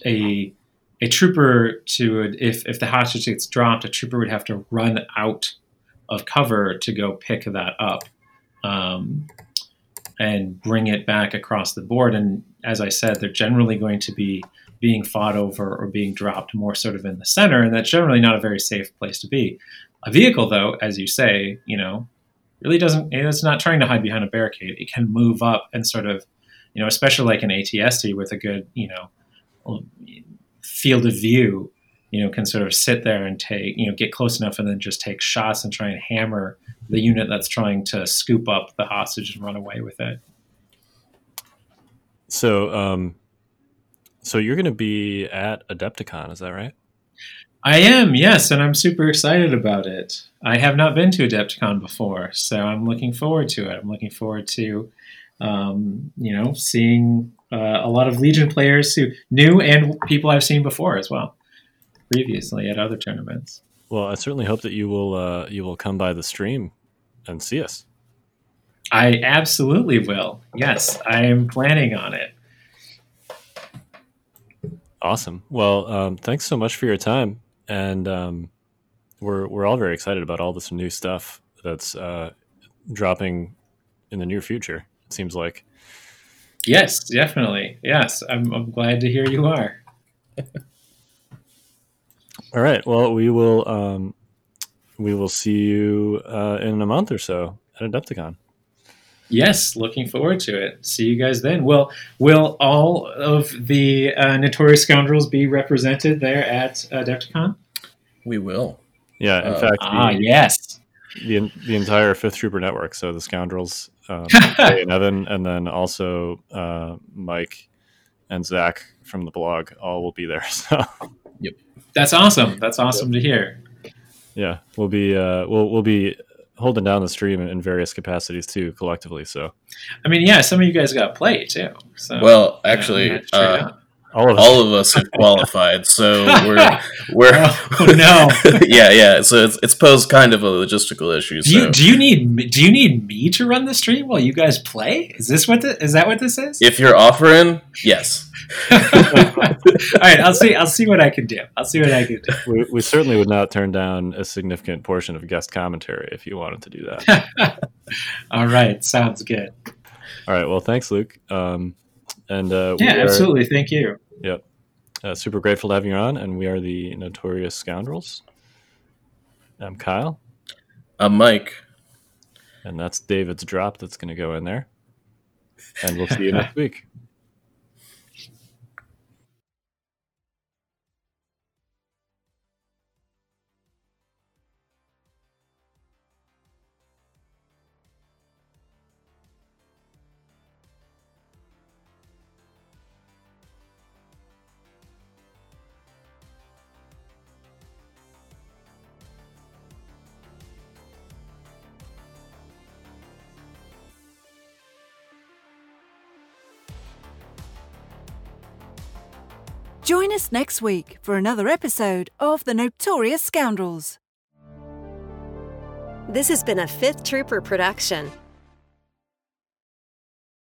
a a trooper to if if the hostage gets dropped, a trooper would have to run out of cover to go pick that up. Um, and bring it back across the board. And as I said, they're generally going to be being fought over or being dropped more sort of in the center, and that's generally not a very safe place to be. A vehicle, though, as you say, you know, really doesn't. It's not trying to hide behind a barricade. It can move up and sort of, you know, especially like an ATST with a good, you know, field of view. You know, can sort of sit there and take, you know, get close enough and then just take shots and try and hammer the unit that's trying to scoop up the hostage and run away with it. So, um, so you're going to be at Adepticon, is that right? I am, yes, and I'm super excited about it. I have not been to Adepticon before, so I'm looking forward to it. I'm looking forward to, um, you know, seeing uh, a lot of Legion players who new and people I've seen before as well, previously at other tournaments. Well, I certainly hope that you will uh, you will come by the stream and see us. I absolutely will. Yes, I am planning on it. Awesome. Well, um, thanks so much for your time, and um, we're we're all very excited about all this new stuff that's uh, dropping in the near future. It seems like. Yes, definitely. Yes, I'm, I'm glad to hear you are. All right. Well, we will um, we will see you uh, in a month or so at Adepticon. Yes, looking forward to it. See you guys then. Will will all of the uh, notorious scoundrels be represented there at Adepticon? We will. Yeah. In Uh, fact, Ah, the, yes. the the entire Fifth Trooper network. So the Scoundrels, um, and Evan, and then also uh, Mike and Zach from the blog all will be there. So yep, That's awesome. That's awesome to hear. yeah, we'll be uh, we'll we'll be holding down the stream in various capacities too, collectively. So I mean, yeah, some of you guys got play too. So Well, actually, that's straight uh, up. All of all of us have qualified, so we're we're Oh, no. yeah, yeah. So it's it's posed kind of a logistical issue. Do you So do you need me- do you need me to run the stream while you guys play? Is this what the, is that what this is? if you're offering, yes. All right, I'll see. I'll see what I can do. I'll see what I can do. we, we certainly would not turn down a significant portion of guest commentary if you wanted to do that. All right, sounds good. all right. Well, thanks, Luke. Um, and uh, we Yeah, are, absolutely. Thank you. Uh, super grateful to have you on, and we are the Notorious Scoundrels. I'm Kyle, I'm Mike. and that's David's drop that's going to go in there. And we'll see you next week. Join us next week for another episode of The Notorious Scoundrels. This has been a Fifth Trooper production.